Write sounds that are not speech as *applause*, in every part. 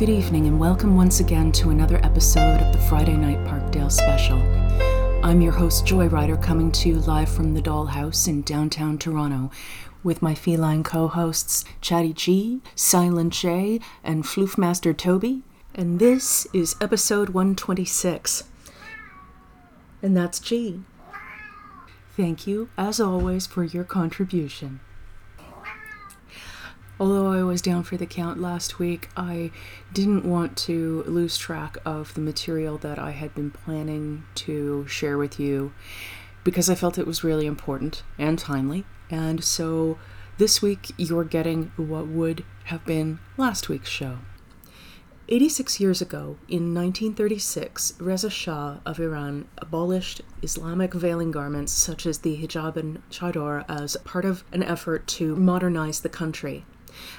Good evening, and welcome once again to another episode of the Friday Night Parkdale Special. I'm your host, Joyrider, coming to you live from the Dollhouse in downtown Toronto with my feline co hosts, Chatty G, Silent J, and Floofmaster Toby. And this is episode 126. And that's G. Thank you, as always, for your contribution. Although I was down for the count last week, I didn't want to lose track of the material that I had been planning to share with you because I felt it was really important and timely. And so this week you're getting what would have been last week's show. 86 years ago, in 1936, Reza Shah of Iran abolished Islamic veiling garments such as the hijab and chador as part of an effort to modernize the country.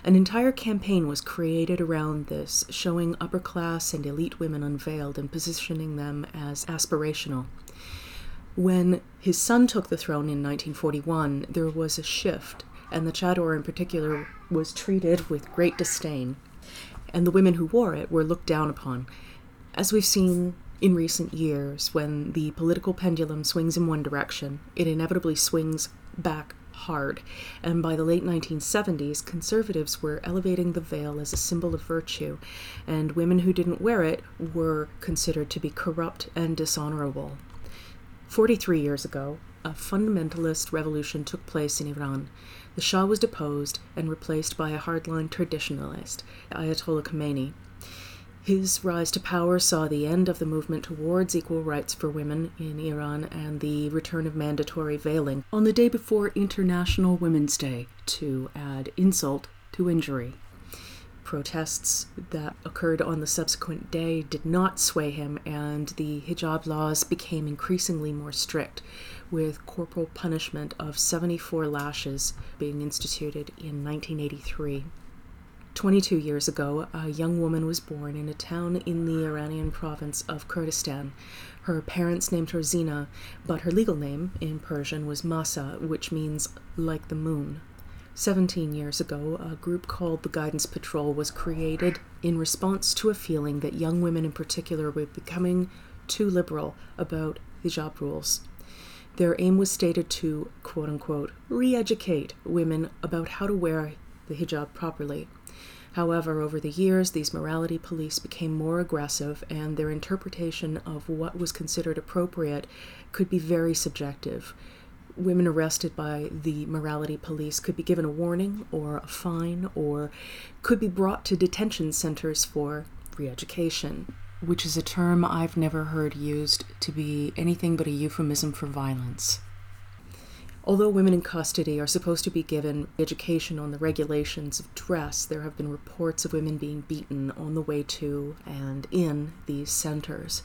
An entire campaign was created around this, showing upper class and elite women unveiled and positioning them as aspirational. When his son took the throne in 1941, there was a shift, and the chador in particular was treated with great disdain, and the women who wore it were looked down upon. As we've seen in recent years, when the political pendulum swings in one direction, it inevitably swings back hard, and by the late 1970s, conservatives were elevating the veil as a symbol of virtue, and women who didn't wear it were considered to be corrupt and dishonorable. 43 years ago, a fundamentalist revolution took place in Iran. The Shah was deposed and replaced by a hardline traditionalist, Ayatollah Khomeini. His rise to power saw the end of the movement towards equal rights for women in Iran and the return of mandatory veiling on the day before International Women's Day to add insult to injury. Protests that occurred on the subsequent day did not sway him, and the hijab laws became increasingly more strict, with corporal punishment of 74 lashes being instituted in 1983. 22 years ago, a young woman was born in a town in the Iranian province of Kurdistan. Her parents named her Zina, but her legal name in Persian was Mahsa, which means like the moon. 17 years ago, a group called the Guidance Patrol was created in response to a feeling that young women in particular were becoming too liberal about hijab rules. Their aim was stated to, quote unquote, re educate women about how to wear the hijab properly. However, over the years, these morality police became more aggressive, and their interpretation of what was considered appropriate could be very subjective. Women arrested by the morality police could be given a warning or a fine or could be brought to detention centers for re education, which is a term I've never heard used to be anything but a euphemism for violence. Although women in custody are supposed to be given education on the regulations of dress, there have been reports of women being beaten on the way to and in these centers.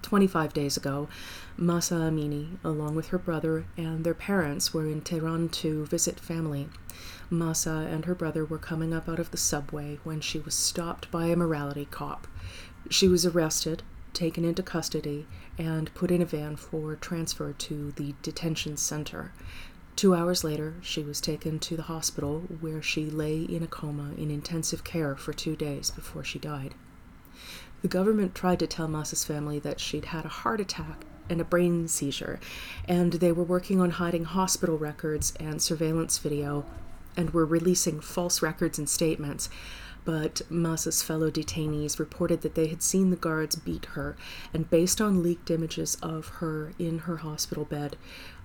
25 days ago, Mahsa Amini, along with her brother and their parents, were in Tehran to visit family. Mahsa and her brother were coming up out of the subway when she was stopped by a morality cop. She was arrested taken into custody and put in a van for transfer to the detention center. Two hours later, she was taken to the hospital where she lay in a coma in intensive care for two days before she died. The government tried to tell Mahsa's family that she'd had a heart attack and a brain seizure, and they were working on hiding hospital records and surveillance video and were releasing false records and statements but Mahsa's fellow detainees reported that they had seen the guards beat her, and based on leaked images of her in her hospital bed,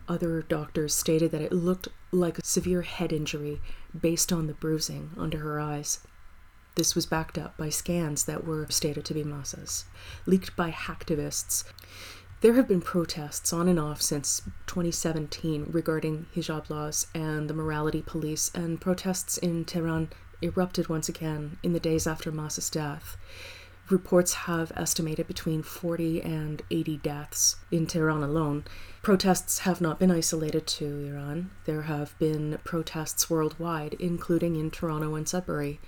other doctors stated that it looked like a severe head injury based on the bruising under her eyes. This was backed up by scans that were stated to be Mahsa's, leaked by hacktivists. There have been protests on and off since 2017 regarding hijab laws and the morality police, and protests in Tehran erupted once again in the days after Mahsa's death. Reports have estimated between 40 and 80 deaths in Tehran alone. Protests have not been isolated to Iran. There have been protests worldwide, including in Toronto and Sudbury.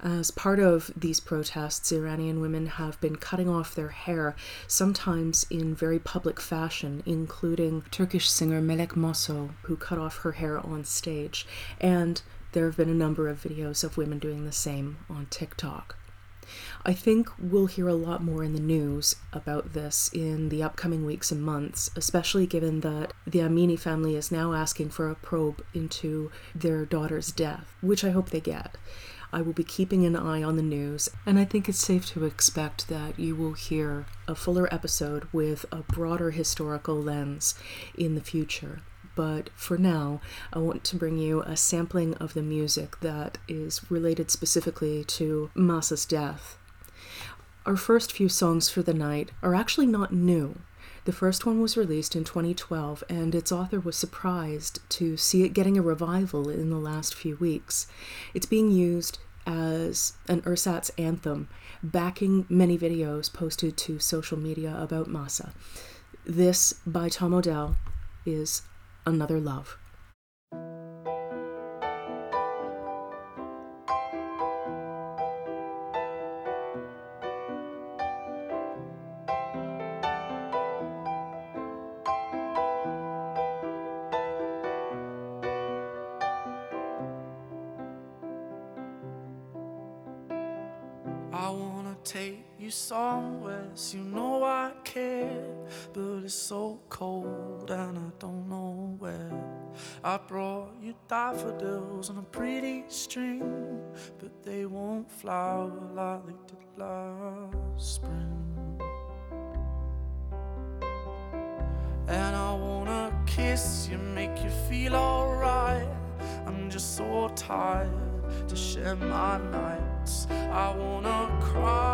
As part of these protests, Iranian women have been cutting off their hair, sometimes in very public fashion, including Turkish singer Melek Mosso, who cut off her hair on stage, and there have been a number of videos of women doing the same on TikTok. I think we'll hear a lot more in the news about this in the upcoming weeks and months, especially given that the Amini family is now asking for a probe into their daughter's death, which I hope they get. I will be keeping an eye on the news, and I think it's safe to expect that you will hear a fuller episode with a broader historical lens in the future but for now, I want to bring you a sampling of the music that is related specifically to Mahsa's death. Our first few songs for the night are actually not new. The first one was released in 2012, and its author was surprised to see it getting a revival in the last few weeks. It's being used as an ersatz anthem, backing many videos posted to social media about Mahsa. This, by Tom Odell, is another love. My nights. I wanna cry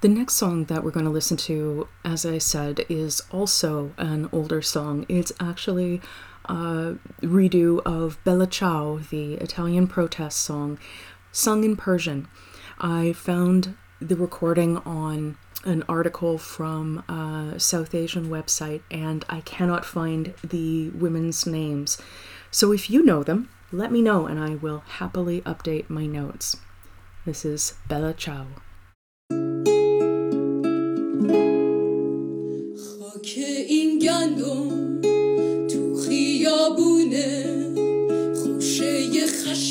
The next song that we're going to listen to, as I said, is also an older song. It's actually a redo of Bella Ciao, the Italian protest song, sung in Persian. I found the recording on an article from a South Asian website and I cannot find the women's names. So if you know them, let me know and I will happily update my notes. This is Bella Ciao.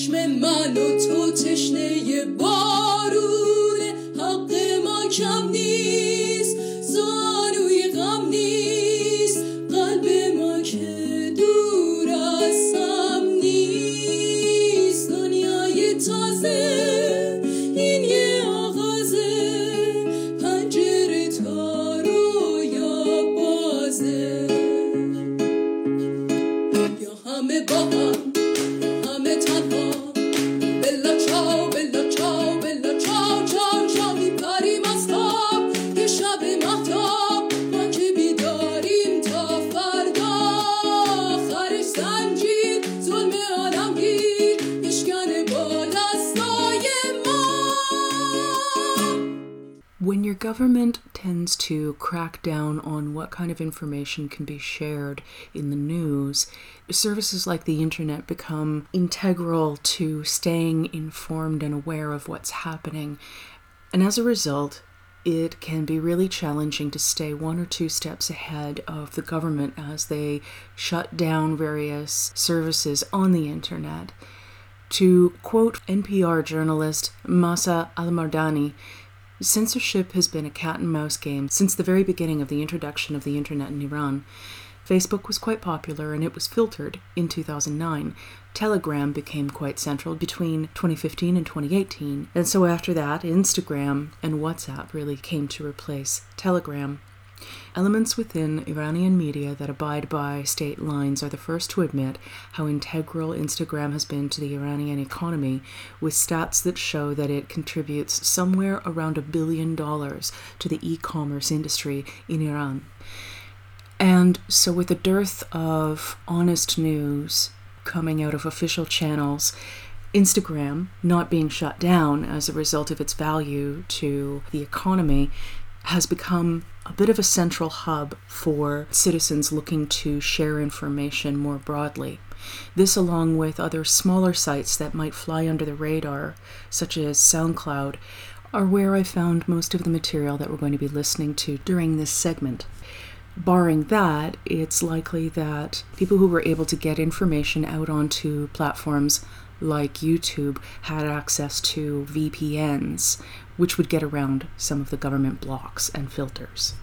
خشم من و تو تشنه بارونه. حق ما کم نیست. Government tends to crack down on what kind of information can be shared in the news, services like the internet become integral to staying informed and aware of what's happening. And as a result, it can be really challenging to stay one or two steps ahead of the government as they shut down various services on the internet. To quote NPR journalist Mahsa Alimardani, censorship has been a cat and mouse game since the very beginning of the introduction of the internet in Iran. Facebook was quite popular and it was filtered in 2009. Telegram became quite central between 2015 and 2018, and so after that, Instagram and WhatsApp really came to replace Telegram. Elements within Iranian media that abide by state lines are the first to admit how integral Instagram has been to the Iranian economy, with stats that show that it contributes somewhere around a billion dollars to the e commerce industry in Iran. And so, with a dearth of honest news coming out of official channels, Instagram not being shut down as a result of its value to the economy has become a bit of a central hub for citizens looking to share information more broadly. This, along with other smaller sites that might fly under the radar, such as SoundCloud, are where I found most of the material that we're going to be listening to during this segment. Barring that, it's likely that people who were able to get information out onto platforms like YouTube had access to VPNs, which would get around some of the government blocks and filters.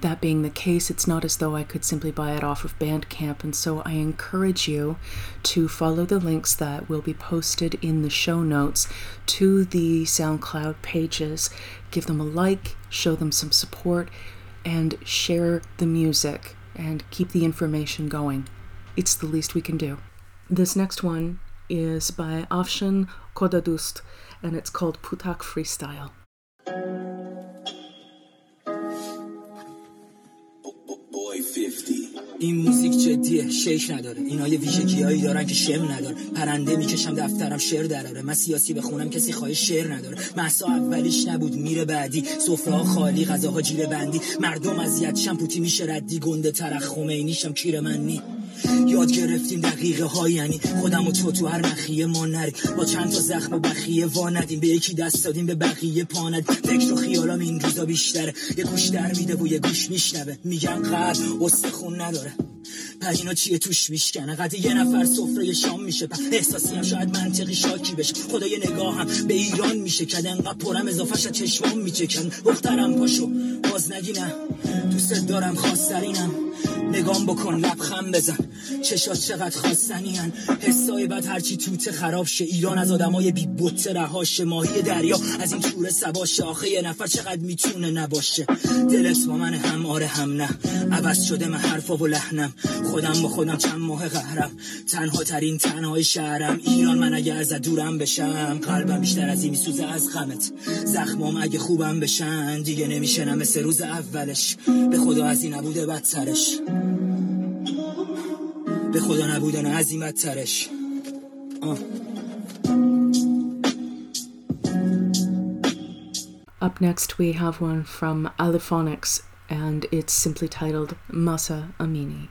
That being the case, it's not as though I could simply buy it off of Bandcamp, and so I encourage you to follow the links that will be posted in the show notes to the SoundCloud pages. Give them a like, show them some support, and share the music and keep the information going. It's the least we can do. This next one is by Afshan Kodadust and it's called Putak Freestyle. این موزیک جدیه شیک نداره. اینا یه ویژگی هایی دارن که شم نداره. پرنده می‌کشم دفترم شعر دراره. من سیاسی بخونم کسی خواهی شعر نداره. محسا اولیش نبود میره بعدی. سفره ها خالی غذاها جیره بندی مردم اذیت شمپوتی میشه ردی. گنده ترخ خمینیشم کیر من نی یاد گرفتیم دقیقه های یعنی خودم و تو تو هر نخیه ما نریم. با چند تا زخم بخیه وا ندیم. به یکی دست دادیم به بقیه پاند فکر و خیالام این روزا بیشتره. یه گوش در میده و یه گوش میشنوه. میگم قرد خون نداره. پهینا چیه؟ توش میشکنه. قد یه نفر سفره شام میشه. احساسی هم شاید منطقی شاکی بشه. خدا یه نگاه هم به ایران میشه کد انقدر پرم اضافه شد چشمام میچکن. دخترم پاشو باز نگی نه دوست دارم خواسترینم. نگام بکن لبخم بزن. چشات چقدر خواستنی هن حسای بعد هرچی توته خراب شه. ایران از آدمای بی بوته رهاشه ماهی دریا از این توره سباشه آخه یه نفر چقدر می‌تونه نباشه. دلت با من هم آره هم نه. عوض شده من حرفا و لحنم. خودم با خودم چند ماه قهرم. تنها ترین تنهای شهرم. ایران من اگه از دورم بشم قلبم بیشتر از این میسوزه از غمت. زخمام اگه خوبم بشن دیگه نمیشنم. مثل روز اولش. به خدا از این نبوده بدترش. به خدا نبودن عظیمت ترش آه. Up next, we have one from Aliphonics, and it's simply titled Mahsa Amini.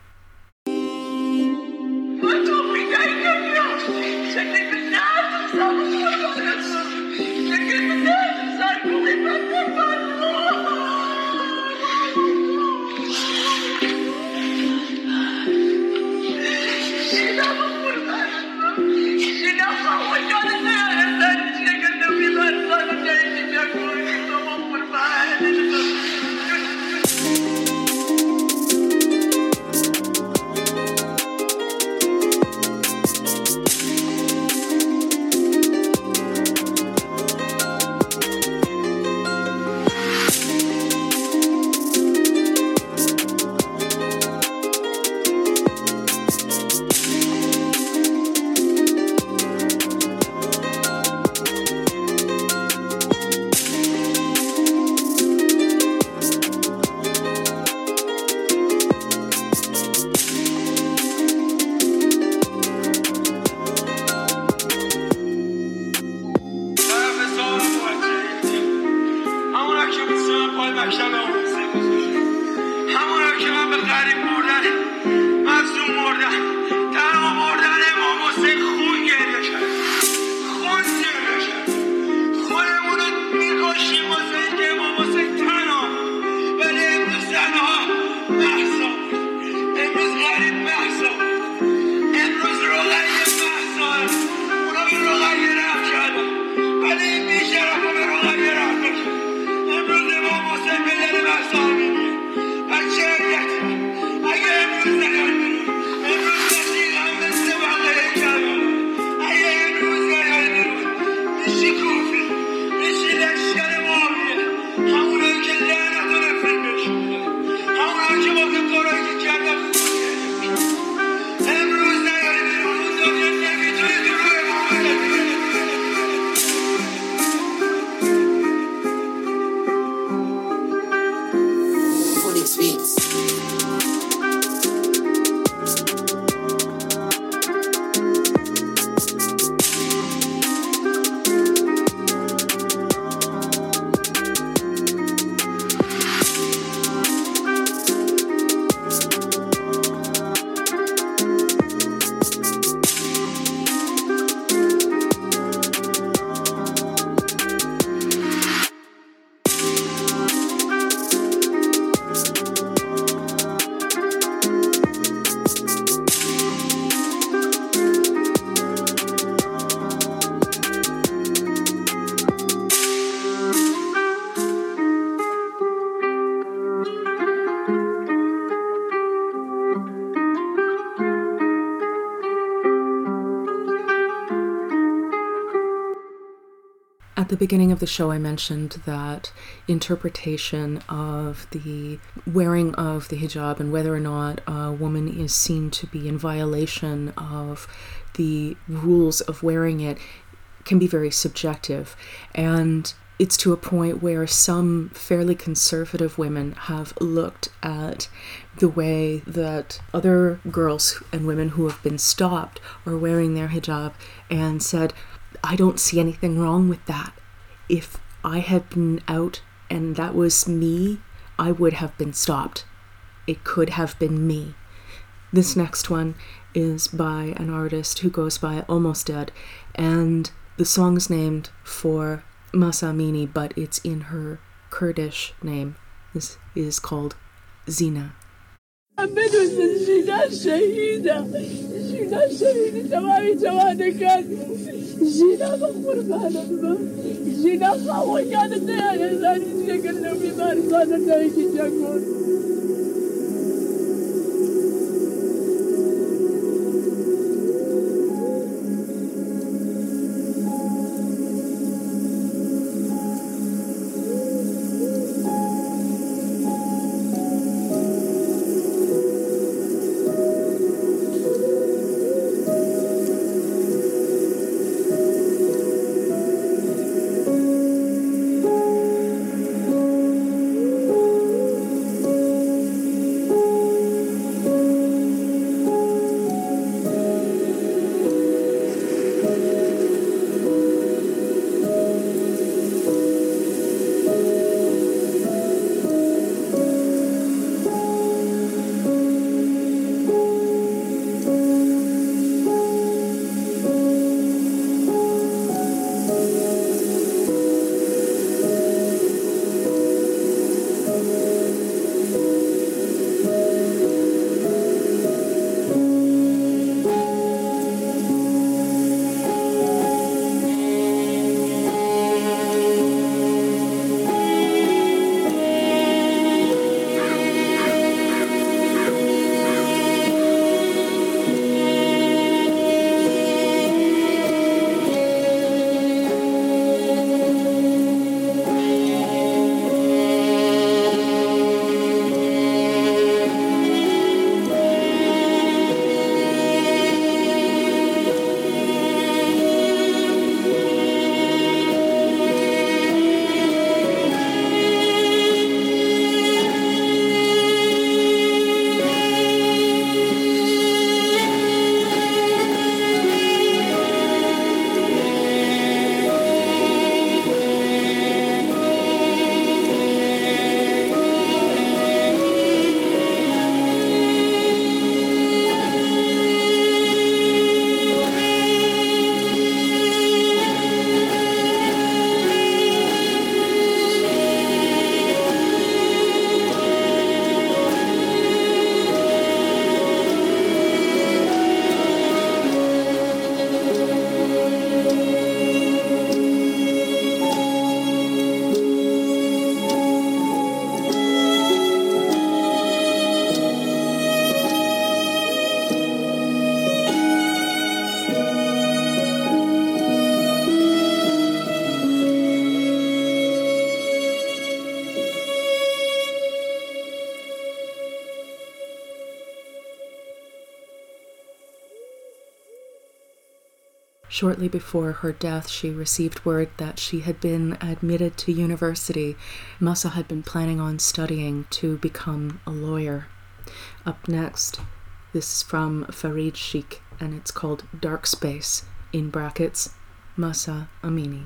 Beginning of the show, I mentioned that interpretation of the wearing of the hijab and whether or not a woman is seen to be in violation of the rules of wearing it can be very subjective. And it's to a point where some fairly conservative women have looked at the way that other girls and women who have been stopped are wearing their hijab and said, I don't see anything wrong with that. If I had been out and that was me, I would have been stopped. It could have been me. This next one is by an artist who goes by Almost Dead, and the song's named for Mahsa Amini, but it's in her Kurdish name. This is called Zina. چیزا شنیدی شما همین جوانه کردی ژینا بخور بردم ژینا خواهی یادت نه یعنی زنی شکل نمی برزانه تا یکی کن Shortly before her death, she received word that she had been admitted to university. Mahsa had been planning on studying to become a lawyer. Up next, this is from Farid Sheikh, and it's called Dark Space, in brackets, Mahsa Amini.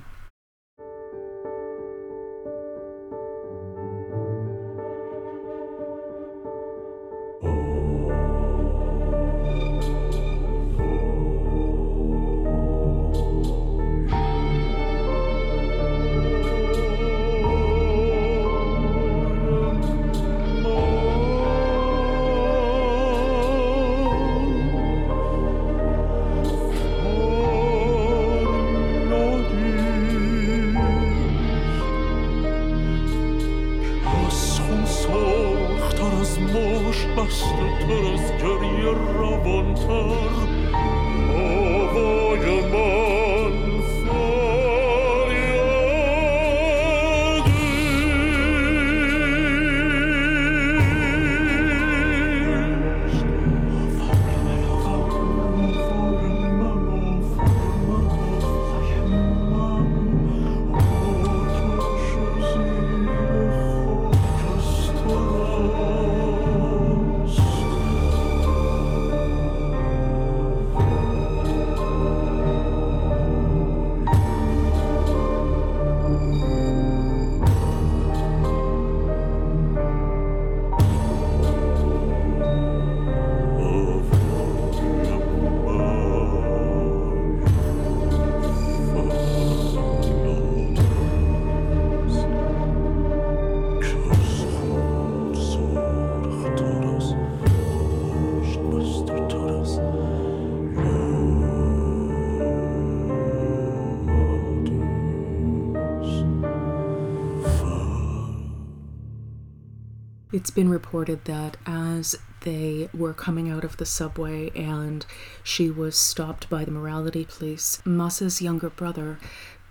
It's been reported that as they were coming out of the subway and she was stopped by the morality police, Mahsa's younger brother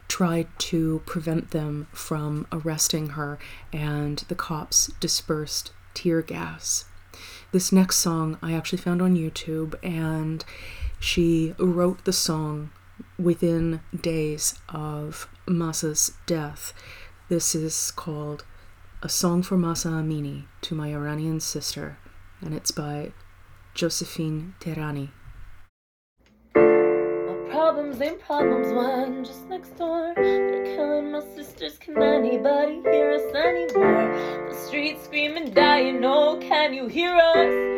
tried to prevent them from arresting her, and the cops dispersed tear gas. This next song I actually found on YouTube, and she wrote the song within days of Mahsa's death. This is called a Song for Mahsa Amini to My Iranian Sister, and it's by Josephine Tehrani. My problems ain't problems just next door. They're killing my sisters. Can anybody hear us anymore? The streets screaming, dying. Can you hear us?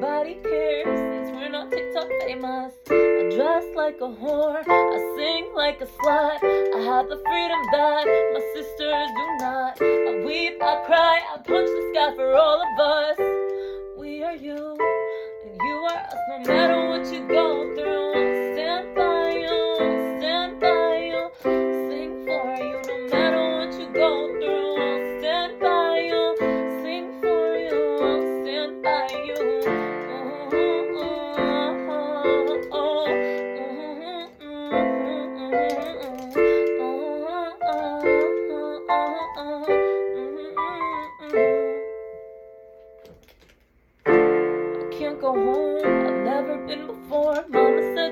Nobody cares since we're not TikTok famous. I dress like a whore, I sing like a slut. I have the freedom that my sisters do not. I weep, I cry, I punch the sky for all of us. We are you, and you are us, no matter what you go through. I'll stand by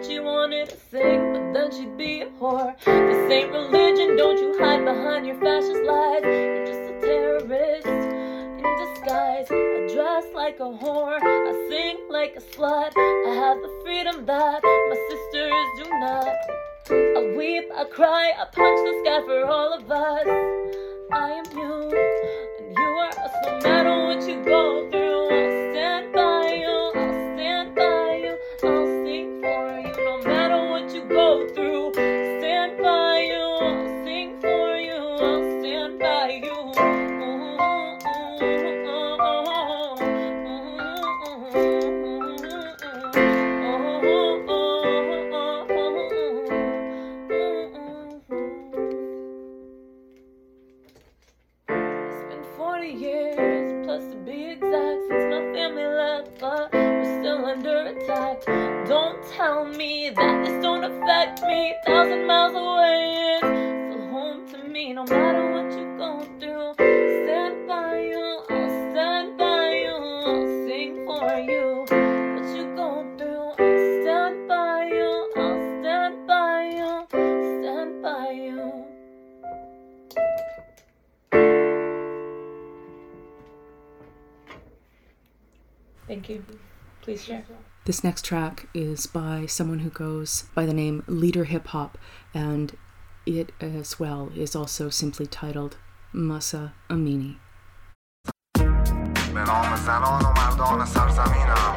she wanted to sing, but then she'd be a whore. This ain't religion. Don't you hide behind your fascist lies. You're just a terrorist in disguise. I dress like a whore. I sing like a slut. I have the freedom that my sisters do not. I weep, I cry, I punch the sky for all of us. I am you, next track is by someone who goes by the name Leader Hip Hop, and it as well is also simply titled Mahsa Amini. به نام زنان و مردان سرزمینم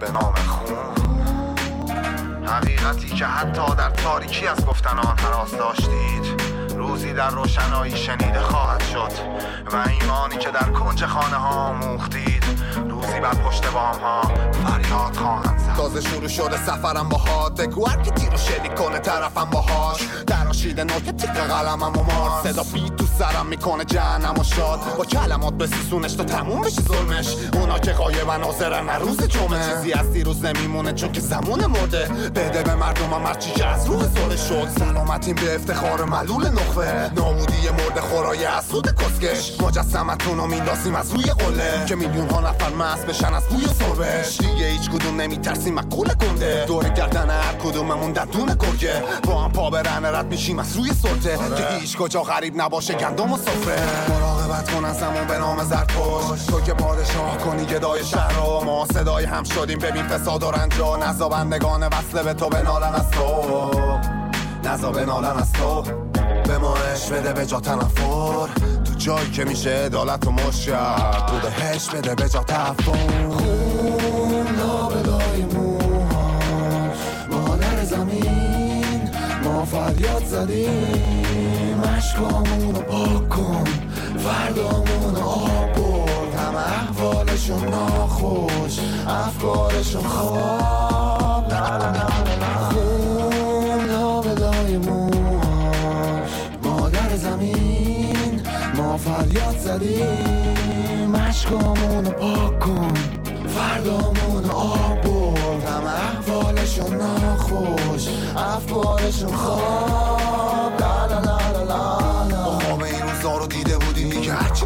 به نام خون حقیقتی که حتی در تاریکی از گفتن آن حراس داشتید روزی در روشنایی شنیده خواهد شد و ایمانی که در کنج خانه ها موختید روزی بر پشت بام ها فریاد خواهند زد تازه شروع شده سفرم باهات بگو هر کی تیر و شلیک کنه طرفم باهاش. دراشیده نوک تیک قلمم و مار. صدا بیت تو سرم می‌کنه جهنم و شاد. با کلمات بسیسونش تا تموم بشه ظلمش. اونا که قایبن حاضرن هر روز جمعه. چیزی از دیروز نمیمونه چون که زمان مرده. بده به مردمم هرچی که از روح زوره شد. سلامتیم به افتخار ملول نخوه. نابودی مرده خورای حسود کسکش. مجسمتون رو میندازیم از روی قله. که میلیون ها نفر مست بشن از بوی صبحش دیگه هیچ کدوم نمیترسیم مقوله کنده. دور گردن هر کدوممون دندون گرگه. با هم پا برن رد میشیم از روی سلطه که هیچ کجا غریب نباشه گندم و صفره مراقبت کن از همون به نام زرتوش تو که پادشاه کنی گدای شهر ما صدای هم شدیم. ببین فساد و رنجا نزا بندگان وصله به تو بنالن از تو. نزا بنالن از تو. به ما بده به جا تنفر. جایی که میشه عدالت و مشکل تو بهش بده به جا تفکر خون لابلای مادر زمین. ما فریاد زدیم. عشقامون رو پاک کن. فردامون رو آب برد. همه احوالشون ناخوش. افکارشون خواب. نه نه نه نه زدیم. عشقامون رو پاک کن. فردامون رو آب برد. همه احوالشون ناخوش افکارشون خواب. لا لا لا لا لا خواب این روزا رو دیده بودیم دیگه. هرچی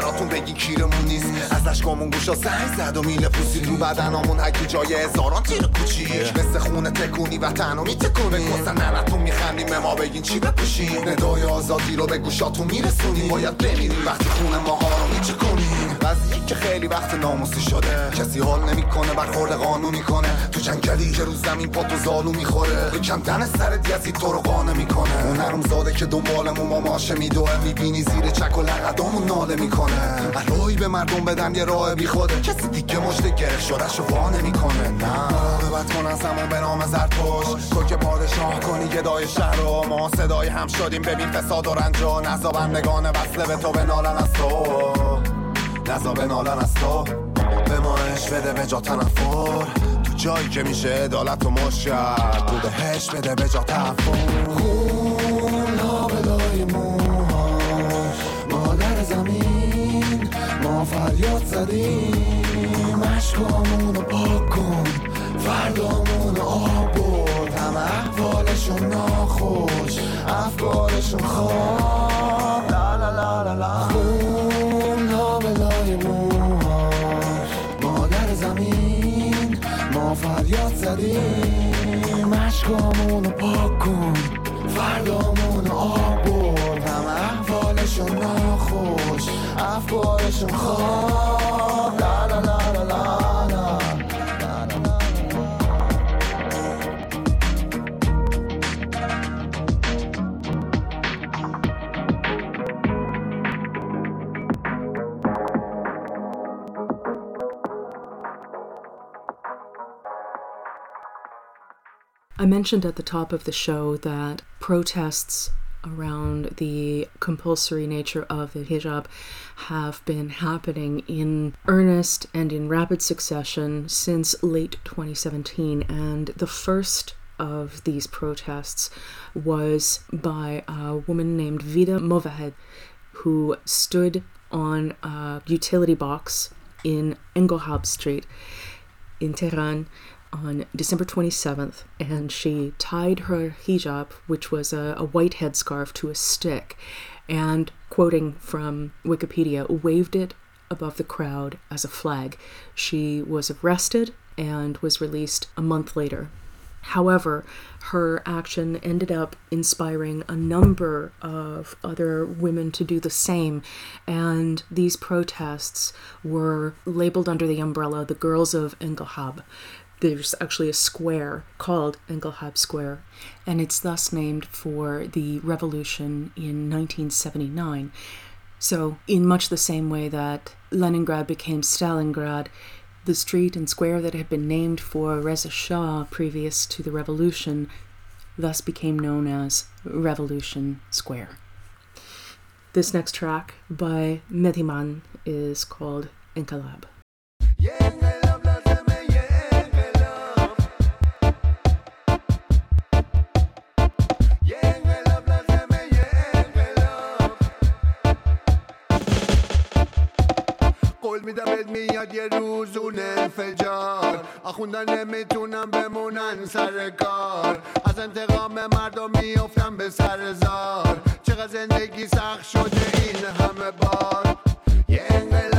براتون بگی کیرمون نیست. از اشکامون گوشا سنگ زد و میله پوسی تو بدنامون. هکی جای هزاران تیر کوچیک مثل خونه تکونی و تنو میتکونی. واسه ننتون میخندیم به ما بگین چی بپوشیم. ندای آزادی رو به گوشاتون میرسونیم. باید بمیریم وقتی خونه ماها رو میچکونیم. قضیه که خیلی وقت ناموسی شده. کسی حال نمی‌کنه برخورد قانونی کنه تو جنگلی که رو زمین پا تو زالو می‌خوره. یکم تن سر دیزی تو رو قانه می‌کنه. اون هرم زاده که دنبالمون ما ماشه میدوه می‌بینی زیر چک و لقدامون ناله می‌کنه. راهی به مردم بدن یه راه بی خوده کسی دیگه مشت گره شده شو وانه می‌کنه نه. مراقبت کن از همون به نام زرتوش تو که پادشاه کنی گدای شهر رو ما صدای هم شدیم. ببین فساد و رنجا نزا بندگان وصله به تو به نالن از تو. نزا به نالن از تو. به ما عشق بده به جا تنفر. تو جایی که میشه عدالت و مشکل تو بهش بده به جا تفکر خون لابلای موهاش. مادر زمین ما فریاد زدیم. عشقامون رو پاک کن. فردامون رو آب برد. همه احوالشون ناخوش. افکارشون خواب. لا لا لا لا لا. اومدیم. مشکامونو پاک کن. فردامونو آب برد هم احوالشون نخوش. افکارشون خواب I mentioned at the top of the show that protests around the compulsory nature of the hijab have been happening in earnest and in rapid succession since late 2017. And the first of these protests was by a woman named Vida Movahed, who stood on a utility box in Enghelab Street in Tehran on December 27th, and she tied her hijab, which was a, a white headscarf, to a stick, and, quoting from Wikipedia, waved it above the crowd as a flag. She was arrested and was released a month later. However, her action ended up inspiring a number of other women to do the same, and these protests were labeled under the umbrella the Girls of Enghelab. There's actually a square called Enghelab Square, and it's thus named for the revolution in 1979. So, in much the same way that Leningrad became Stalingrad, the street and square that had been named for Reza Shah previous to the revolution thus became known as Revolution Square. This next track by Mediman is called Enkalab. قول میدم بهت میاد یه روز اون انفجار. آخوندن نمی‌تونم بمونن سر کار. از انتقام مردم میفتم به سر زار. چقدر زندگی سخت شده این همه بار. یه انقلاب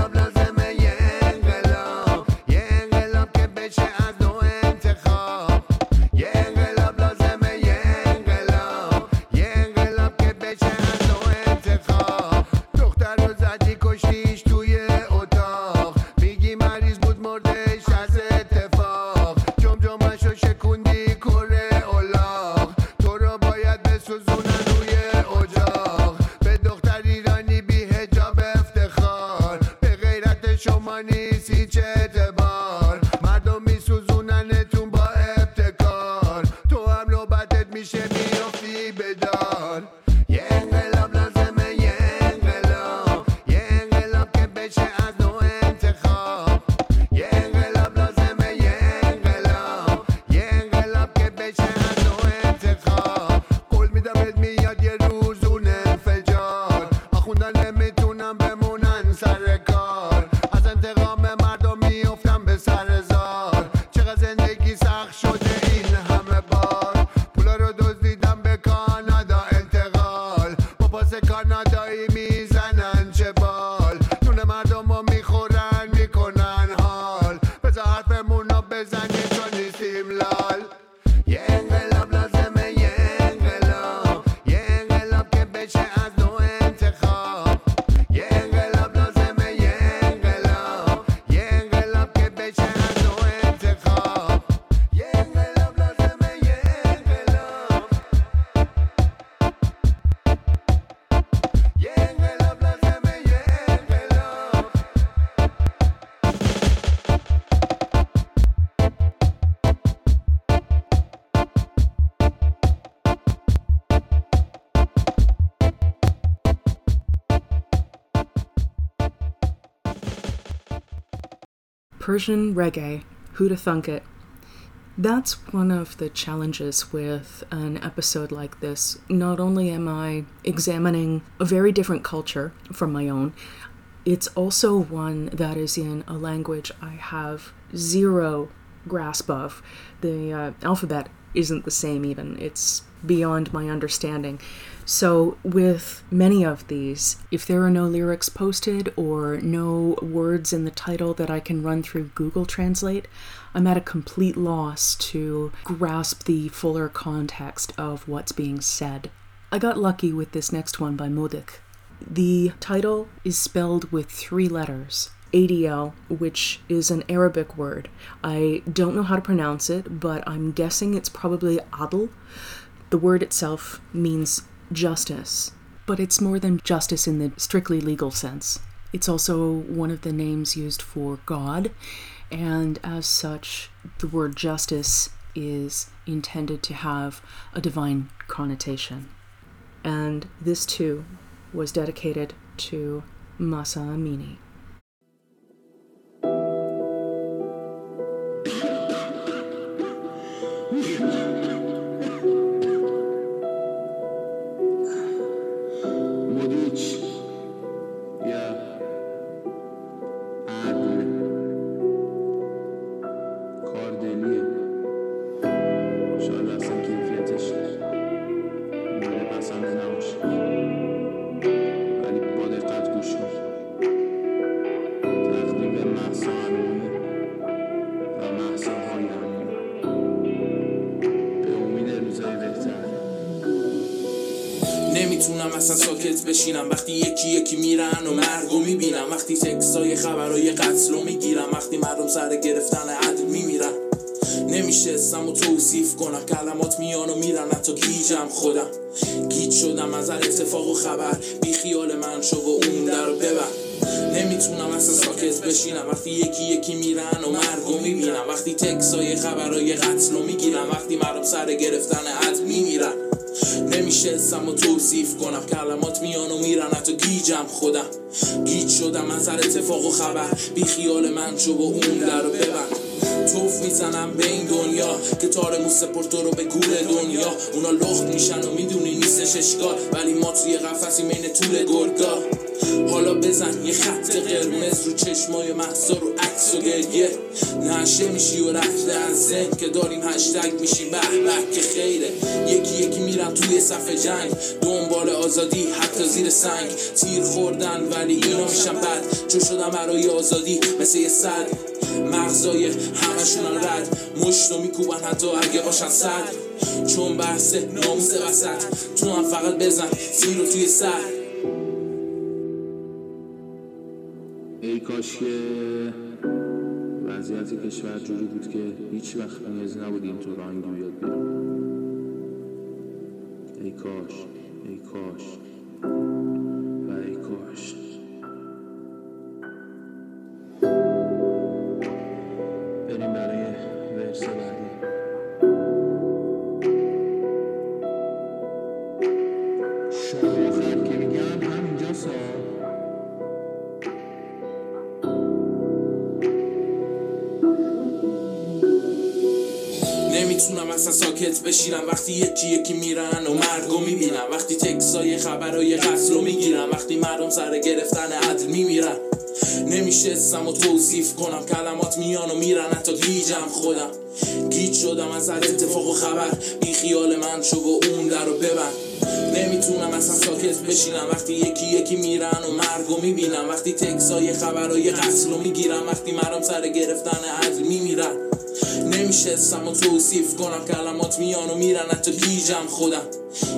Persian reggae. who Who'da thunk it? That's one of the challenges with an episode like this. Not only am I examining a very different culture from my own, it's also one that is in a language I have zero grasp of. The uh, alphabet isn't the same, even. It's beyond my understanding. So, with many of these, if there are no lyrics posted or no words in the title that I can run through Google Translate, I'm at a complete loss to grasp the fuller context of what's being said. I got lucky with this next one by Modik. The title is spelled with three letters. ADL, which is an Arabic word. I don't know how to pronounce it, but I'm guessing it's probably Adl. The word itself means justice, but it's more than justice in the strictly legal sense. It's also one of the names used for God, and as such, the word justice is intended to have a divine connotation. And this too was dedicated to Mahsa Amini. Yeah. *laughs* خودم. گیج شدم از هر اتفاق و خبر. بی خیال من شو و اون در ببر. نمی‌تونم اصلا ساکت بشینم. وقتی یکی یکی میرن و مرگو می‌بینم. وقتی تکسای خبرای قتل رو می‌گیرم. وقتی مردم سر گرفتن عدل میمیرن. نمیشه اسم و توصیف کنم. کلمات میان و میرن. حتی گیجم خودم. گیج شدم از هر اتفاق و خبر. بی خیال من شو و اون در رو ببند توف می‌زنم به این دنیا. که تار موس پرتو رو به گور دنیا. اونا لخت میشن و می‌دونی نیستش اشکال. ولی ما توی قفسی بین طول گرگا. حالا بزن یه خط قرمز رو چشمای محسا رو عکس و گریه. نشه میشی و رفته از ذهن که داریم هشتگ میشی به به که خیره. یکی یکی میرن توی صف جنگ. دنبال آزادی حتی زیر سنگ. تیر خوردن ولی اینا میشن بد. چو شدم برای آزادی. مثل یه صد مغزای همشون رد. مشتو میکوبن حتی اگه باشن صد. چون بحث ناموس وسط. تو هم فقط بزن. زیر توی سر. کاش که وضعیت کشور جوری بود که هیچ وقت نیازی نبود اینطور آهنگی بیاد بیرون. ای کاش ای کاش. و ای کاش. بریم برای ورس بعدی ساکت بشیرم وقتی یکی یکی میرن و مرگو می‌بینم. وقتی تکسای خبرای قتل رو می‌گیرم. وقتی مردم سر گرفتن عدل میمیرن. نمیشه اسم و توصیف کنم. کلمات میان و میرن. حتی گیجم خودم. گیج شدم از هر اتفاق و خبر. بی خیال من شو و اون در رو ببند. نمی‌تونم اصلا ساکت بشینم. وقتی یکی یکی میرن و مرگو می‌بینم. وقتی تکسای خبرای قتل رو می‌گیرم. وقتی مردم سر گرفتن عدل میمیرن. نمیشه اسم و توصیف کنم. کلمات میان و میرن حتی گیجم خودم.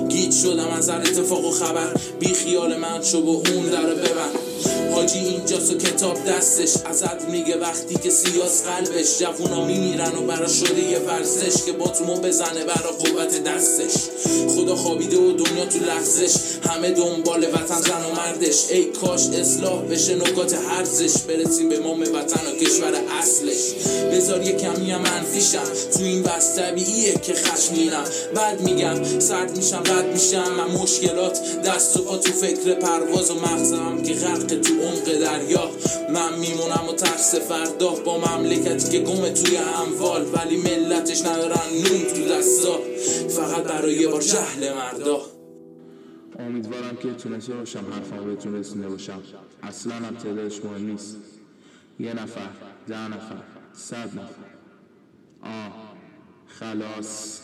گیج شدم از هر اتفاق و خبر. بی خیال من شو و اون در ببند حاجی اینجاست و کتاب دستش. ازت میگه وقتی که سیاس قلبش جوونا میمیرن و برا شده یه ورزش که با تو بزنه برا قوت دستش. خدا خوابیده و دنیا تو لغزش. همه دنبال وطن زن و مردش. ای کاش اصلاح بشه نکات هرزش برسیم به مام وطن و کشور اصلش. بذار یه کمی هم منفیشم تو این بس طبیعیه که خشمینم بعد میگم سرد میشم رد میشم. من مشکلات دست و پا تو فکر پرواز و مغزم که غرق تو عمق دریا. من میمونم و ترس فردا با مملکتی که گم توی اموال ولی ملتش ندارن نون تو دستا. فقط برای یه بار جهل مردا. امیدوارم که تونسته باشم حرفمو بهتون رسونده باشم. اصلا هم تعدادش مهم نیست. یه نفر ده نفر صد نفر. آه خلاص.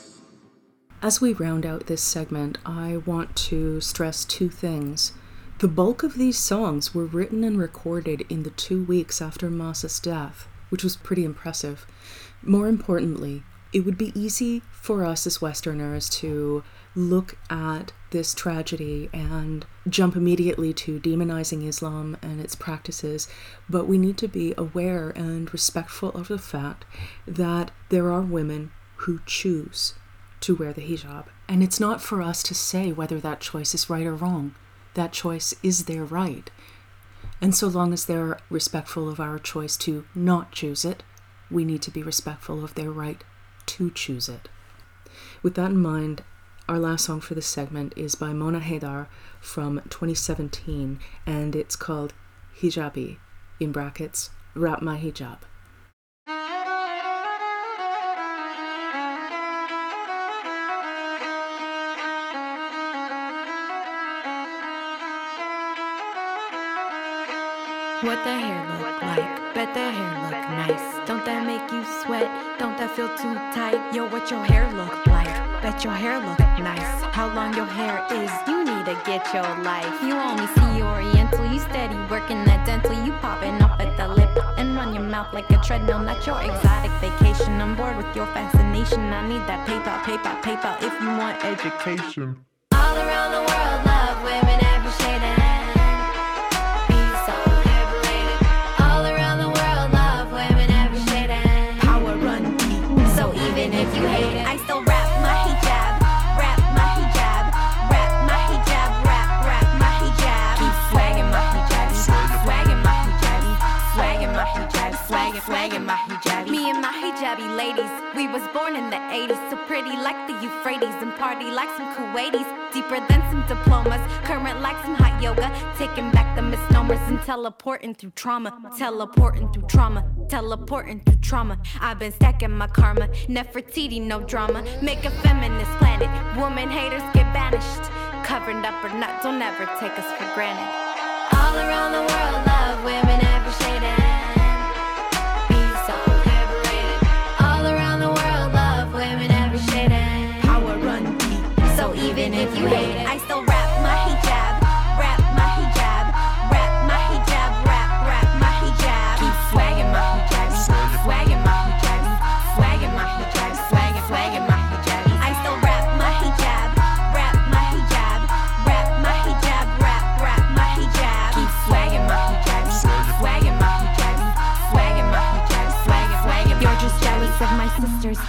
As we round out this segment, I want to stress two things. The bulk of these songs were written and recorded in the two weeks after Mahsa's death, which was pretty impressive. More importantly, it would be easy for us as Westerners to look at this tragedy and jump immediately to demonizing Islam and its practices, but we need to be aware and respectful of the fact that there are women who choose to wear the hijab. And it's not for us to say whether that choice is right or wrong. That choice is their right. And so long as they're respectful of our choice to not choose it, we need to be respectful of their right to choose it. With that in mind, our last song for this segment is by Mona Haydar from 2017, and it's called Hijabi, in brackets, Wrap My Hijab. Get your life. You only see Oriental. You steady working that dental. You popping up at the lip and run your mouth like a treadmill. Not your exotic vacation. I'm bored with your fascination. I need that paper, paper, paper. If you want education. All around ladies, we was born in the 80s, so pretty like the Euphrates and party like some Kuwaitis, deeper than some diplomas, current like some hot yoga, taking back the misnomers and teleporting through trauma, teleporting through trauma, teleporting through trauma. I've been stacking my karma, Nefertiti, no drama, make a feminist planet, woman haters get banished, covered up or not, don't ever take us for granted. All around the world,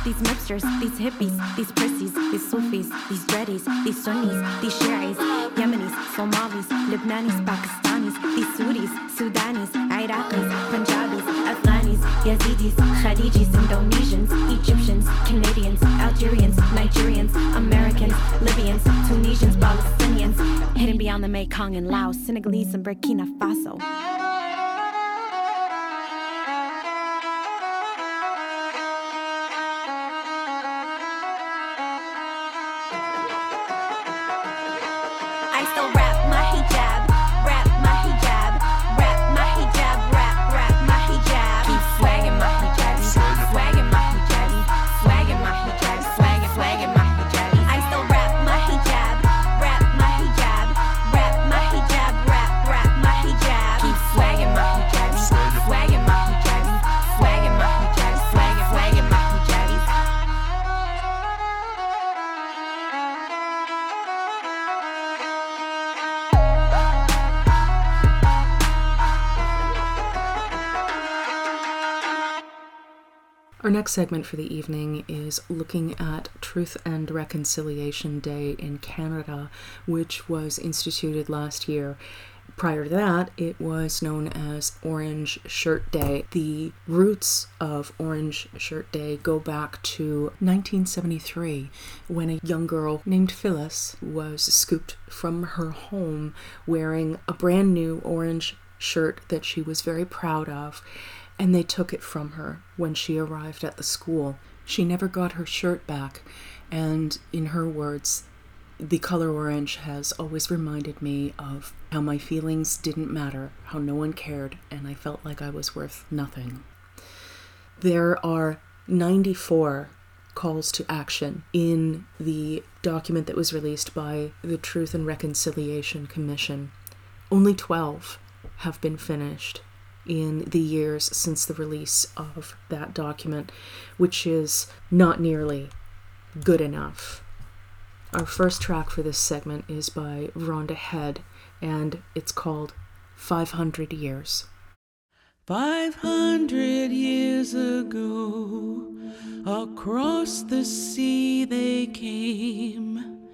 these mipsters, these hippies, these prissies, these Sufis, these dreadies, these Sunnis, these Shiites, Yemenis, Somalis, Lebanis, Pakistanis, these Sudis, Sudanis, Iraqis, Punjabis, Afghanis, Yazidis, Khadijis, Indonesians, Egyptians, Canadians, Algerians, Nigerians, Americans, Libyans, Tunisians, Palestinians, hidden beyond the Mekong and Laos, Senegalese, and Burkina Faso. Our next segment for the evening is looking at Truth and Reconciliation Day in Canada, which was instituted last year. Prior to that, it was known as Orange Shirt Day. The roots of Orange Shirt Day go back to 1973 when a young girl named Phyllis was scooped from her home wearing a brand new orange shirt that she was very proud of and they took it from her when she arrived at the school. She never got her shirt back, and in her words, the color orange has always reminded me of how my feelings didn't matter, how no one cared, and I felt like I was worth nothing. There are 94 calls to action in the document that was released by the Truth and Reconciliation Commission. Only 12 have been finished in the years since the release of that document, which is not nearly good enough. Our first track for this segment is by Rhonda Head, and it's called 500 Years. Five hundred years ago, across the sea they came,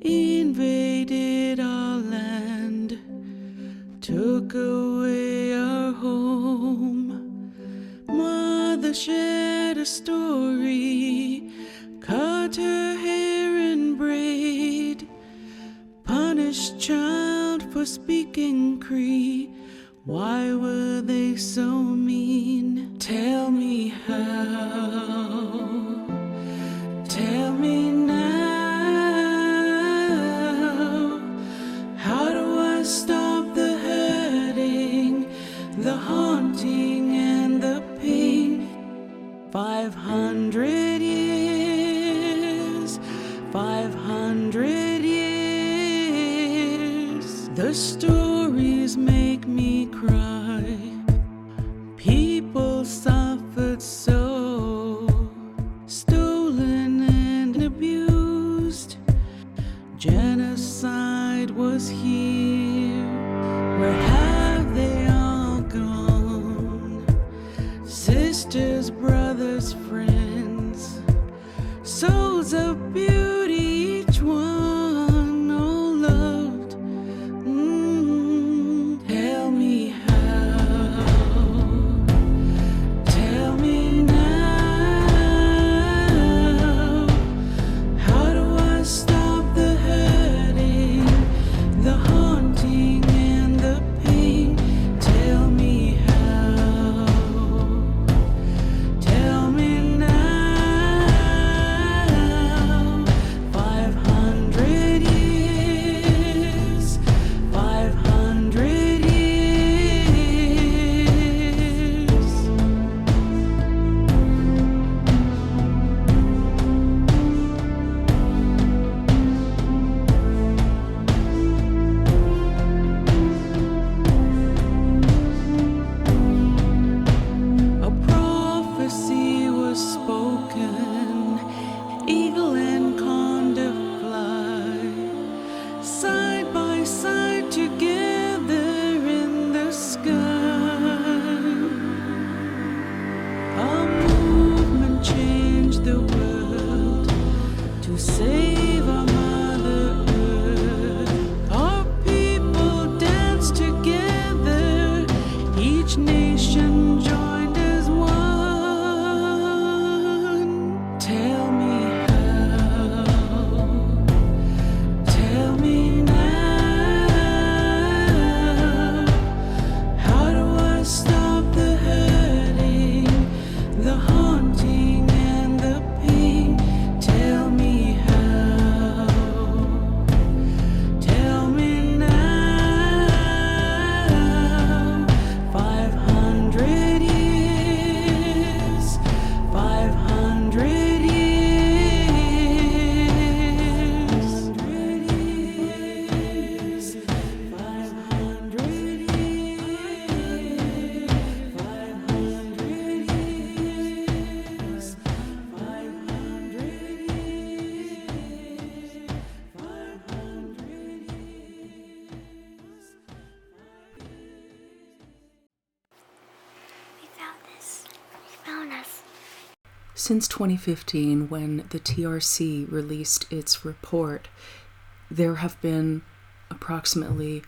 invaded our land, took away our home. Mother shared a story, cut her hair and braid, punished child for speaking Cree. Why were they so mean? Tell me how. Tell me now. How do I stop haunting, and the pain? Five hundred years, five hundred years. The stories Since 2015, when the TRC released its report, there have been approximately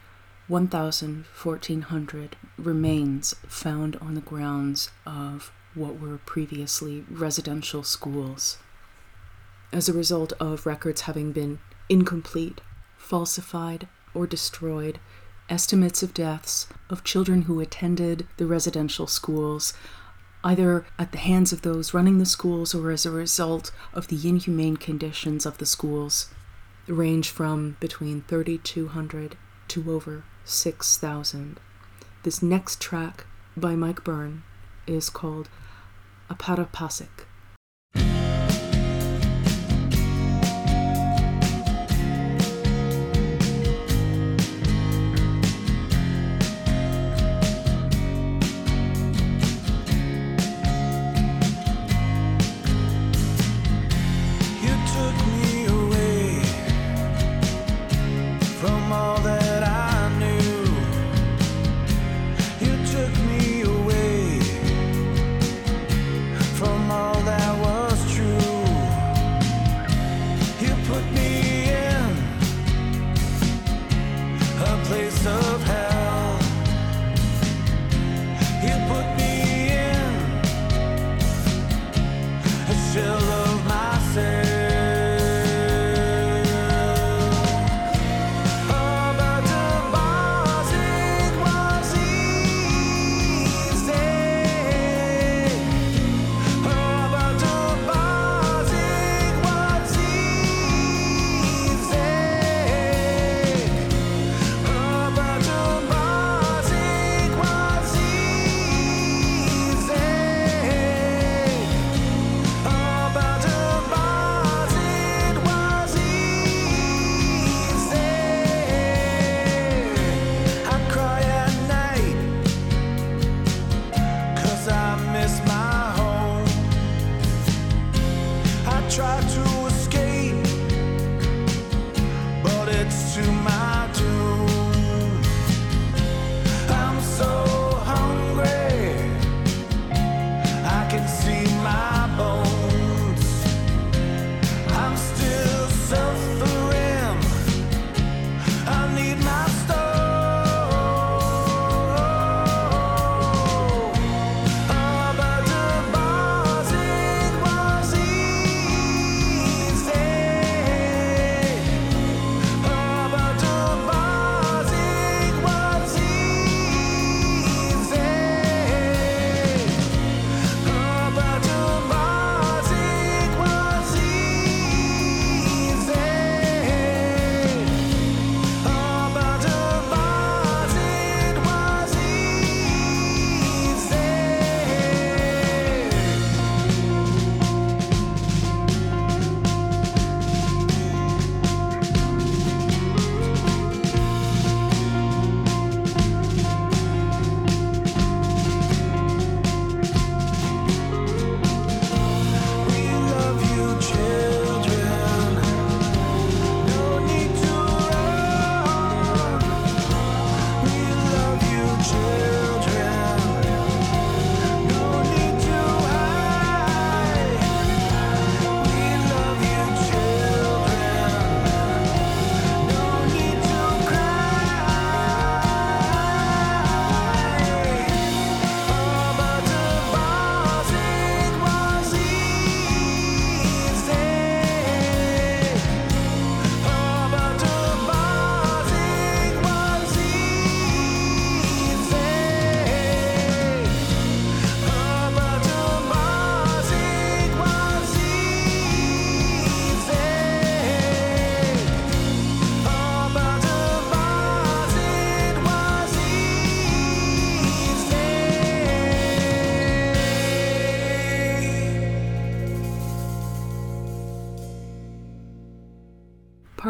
1,1400 remains found on the grounds of what were previously residential schools. As a result of records having been incomplete, falsified, or destroyed, estimates of deaths of children who attended the residential schools, either at the hands of those running the schools or as a result of the inhumane conditions of the schools, range from between 3,200 to over 6,000. This next track by Mike Byrne is called Aparapasik.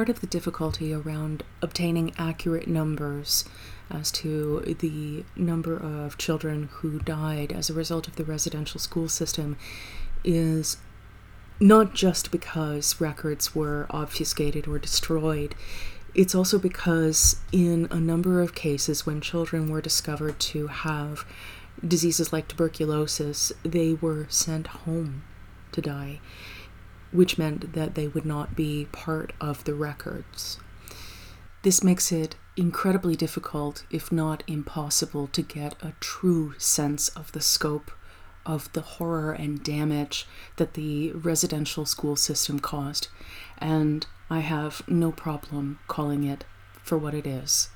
Part of the difficulty around obtaining accurate numbers as to the number of children who died as a result of the residential school system is not just because records were obfuscated or destroyed, it's also because in a number of cases when children were discovered to have diseases like tuberculosis, they were sent home to die, which meant that they would not be part of the records. This makes it incredibly difficult, if not impossible, to get a true sense of the scope of the horror and damage that the residential school system caused, and I have no problem calling it for what it is.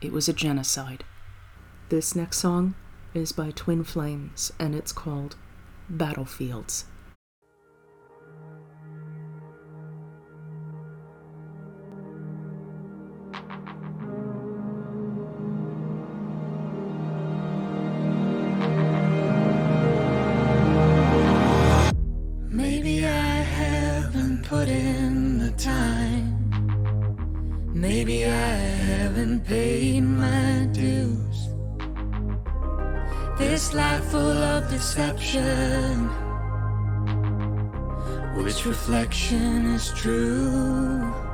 It was a genocide. This next song is by Twin Flames, and it's called Battlefields. This life full of deception. Which reflection is true?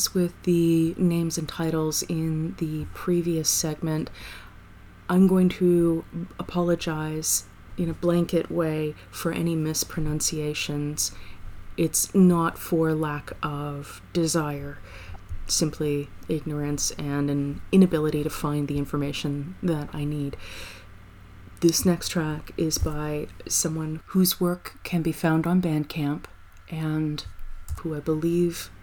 as with the names and titles in the previous segment, I'm going to apologize in a blanket way for any mispronunciations. It's not for lack of desire, simply ignorance and an inability to find the information that I need. This next track is by someone whose work can be found on Bandcamp and who I believe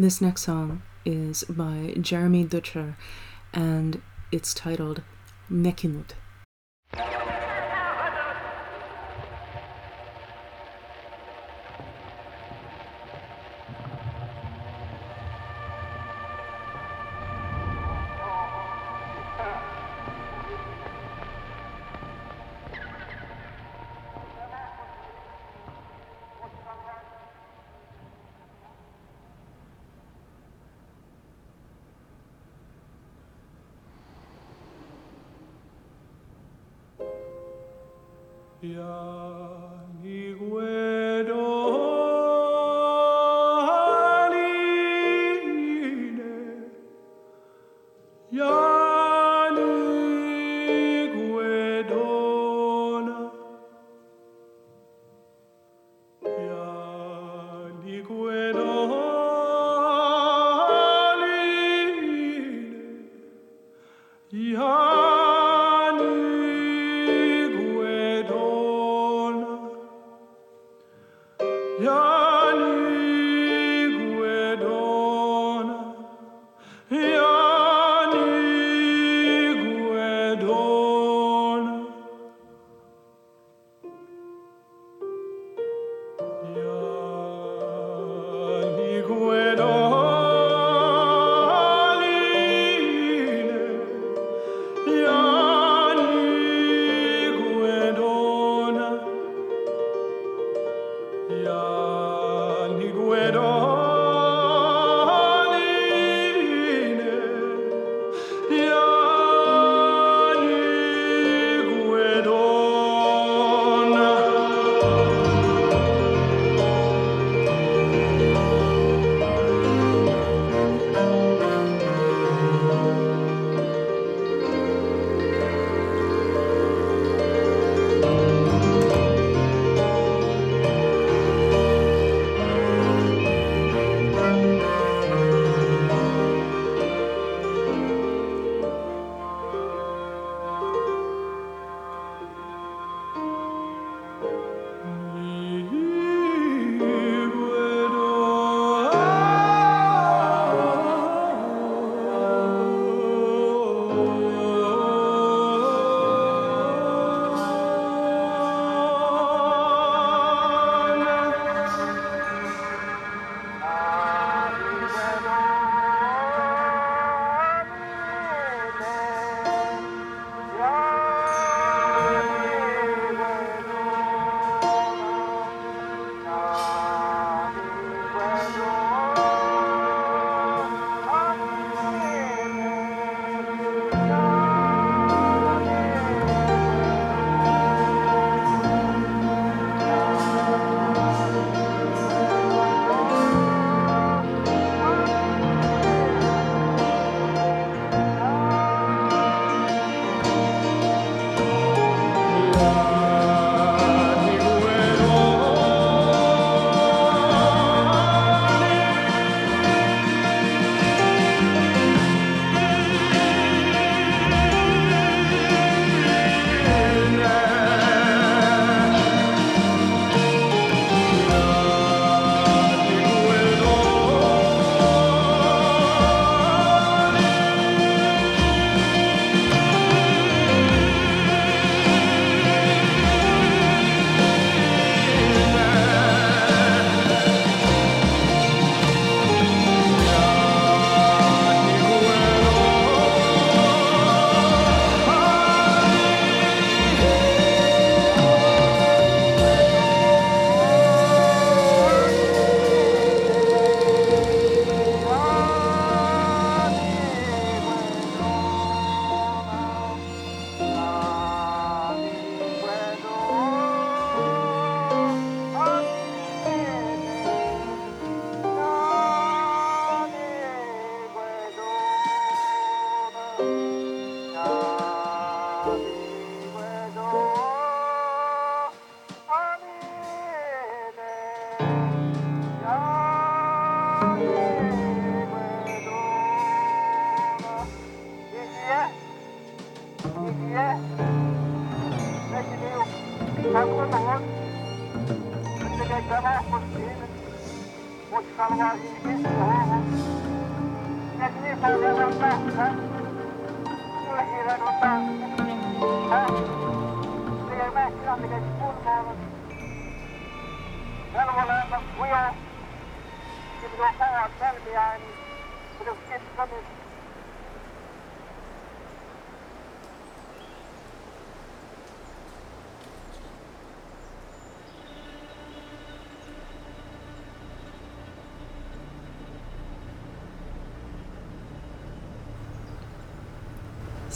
This next song is by Jeremy Dutcher and it's titled Mehcinut. 呀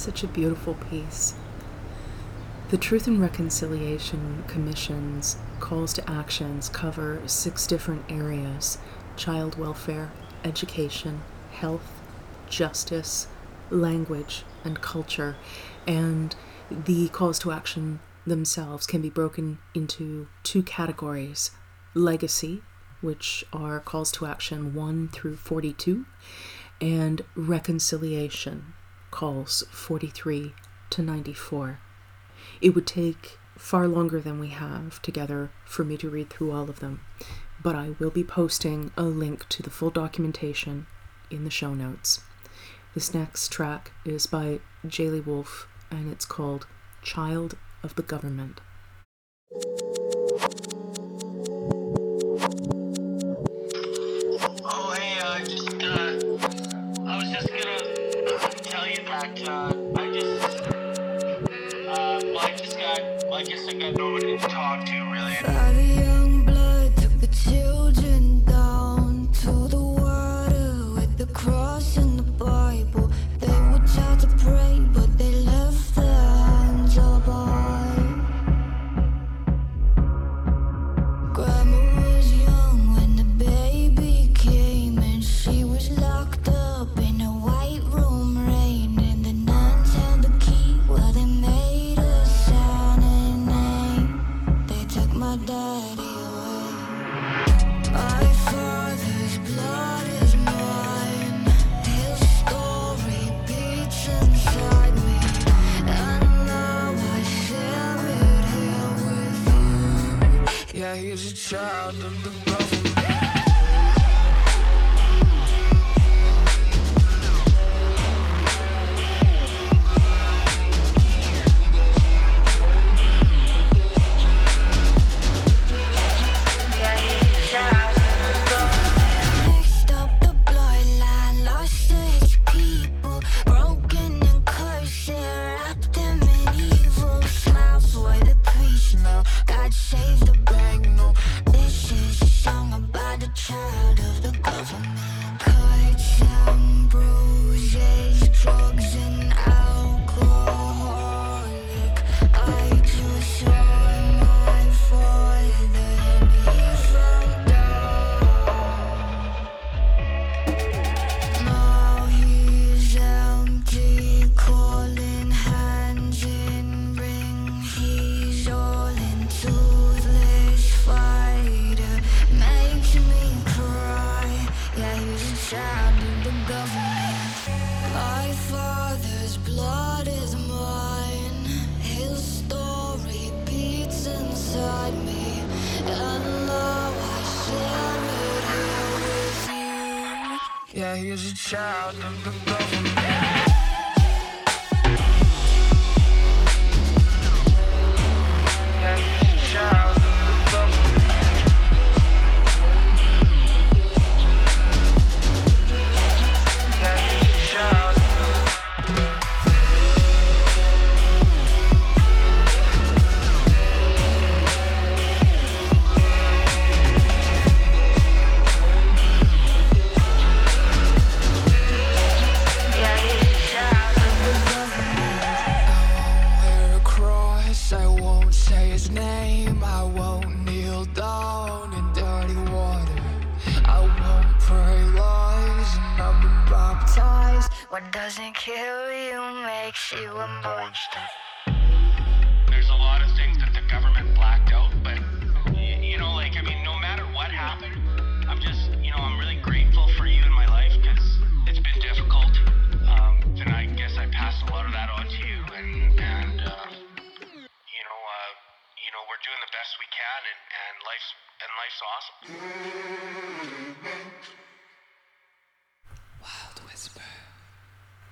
Such a beautiful piece. The Truth and Reconciliation Commission's calls to actions cover six different areas child welfare, education, health, justice, language, and culture. And the calls to action themselves can be broken into two categories legacy, which are calls to action 1 through 42, and reconciliation, calls 43 to 94. It would take far longer than we have together for me to read through all of them, but I will be posting a link to the full documentation in the show notes. This next track is by Jayli Wolf and it's called Child of the Government.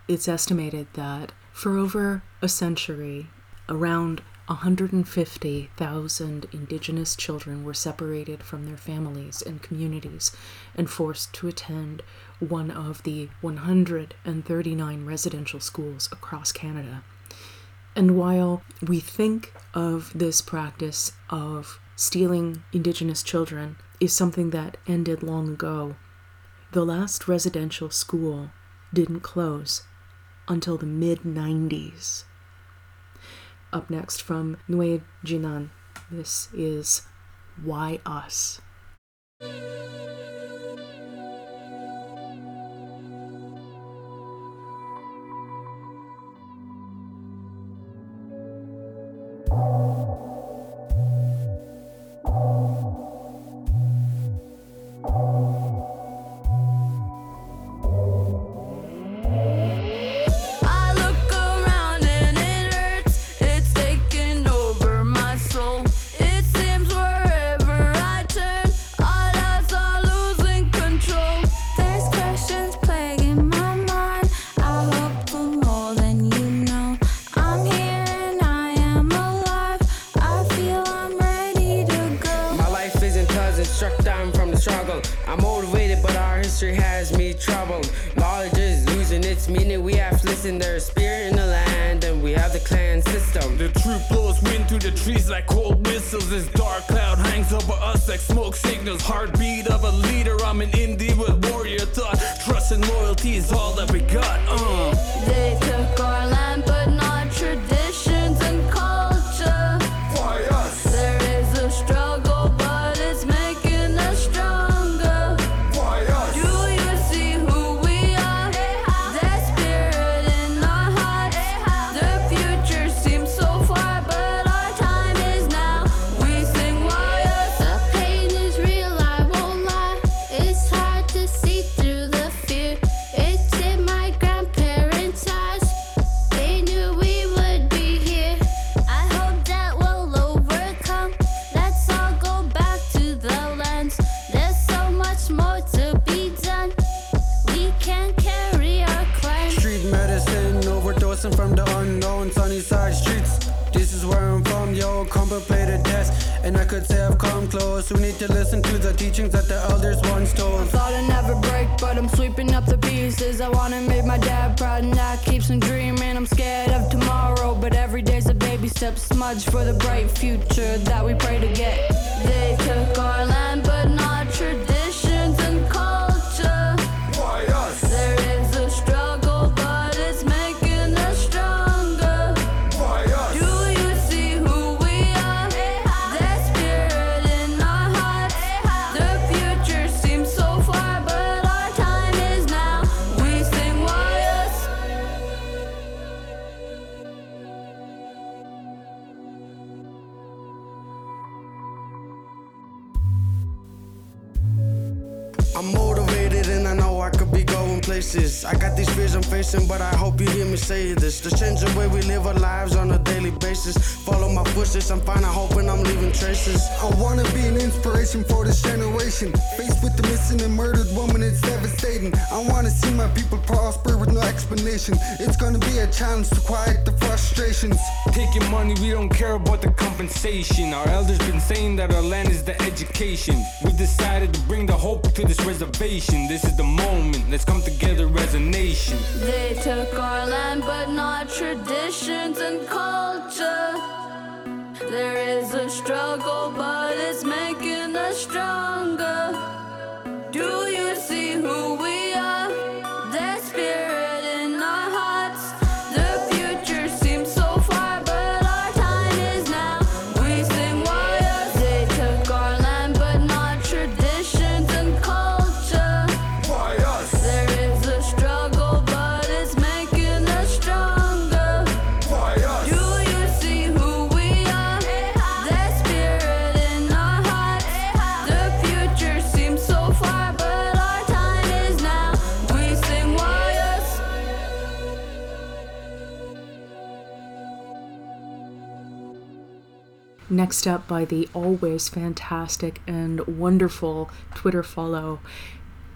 It's estimated that for over a century, around 150,000 Indigenous children were separated from their families and communities and forced to attend one of the 139 residential schools across Canada. And while we think of this practice of stealing Indigenous children is something that ended long ago, the last residential school didn't close until the mid 90s. Up next from Nue Jinan, this is Why Us? missing their spirit in the land, and we have the clan system. The truth blows wind through the trees like cold whistles. This dark cloud hangs over us like smoke signals. Heartbeat of a leader, I'm an indie with warrior thought. Trust and loyalty is all that by the always fantastic and wonderful Twitter follow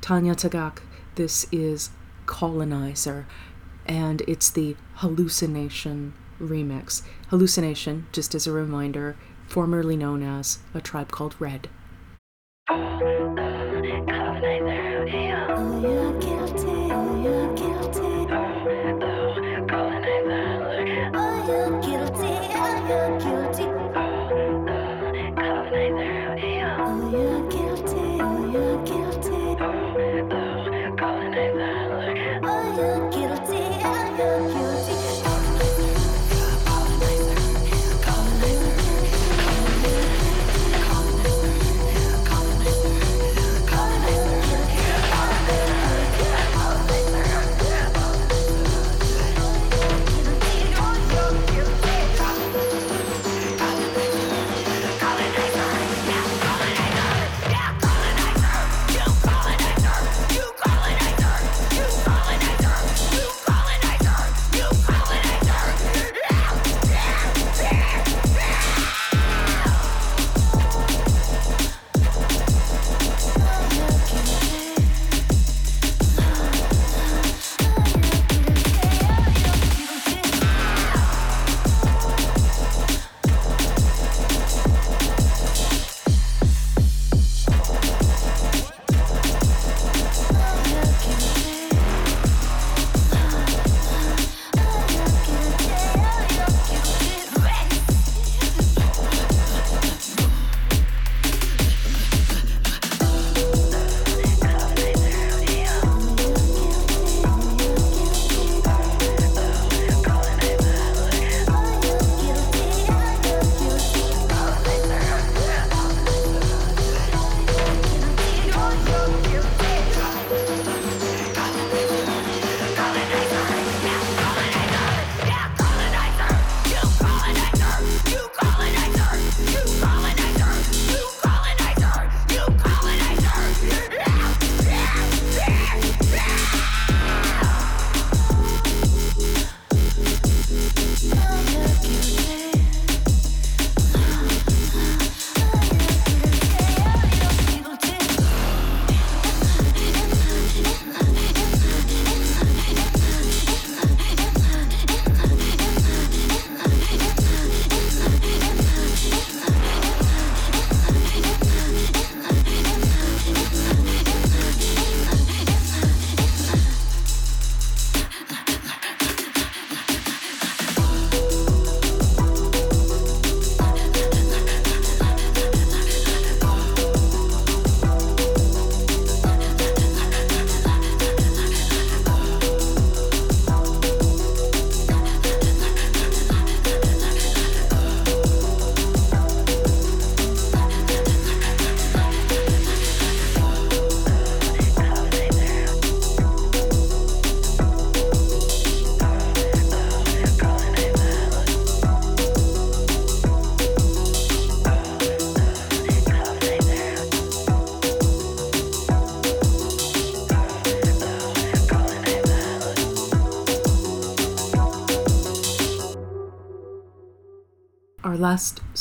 Tanya Tagaq. This is Colonizer, and it's the Halluci Nation remix. Halluci Nation, just as a reminder, formerly known as A Tribe Called Red.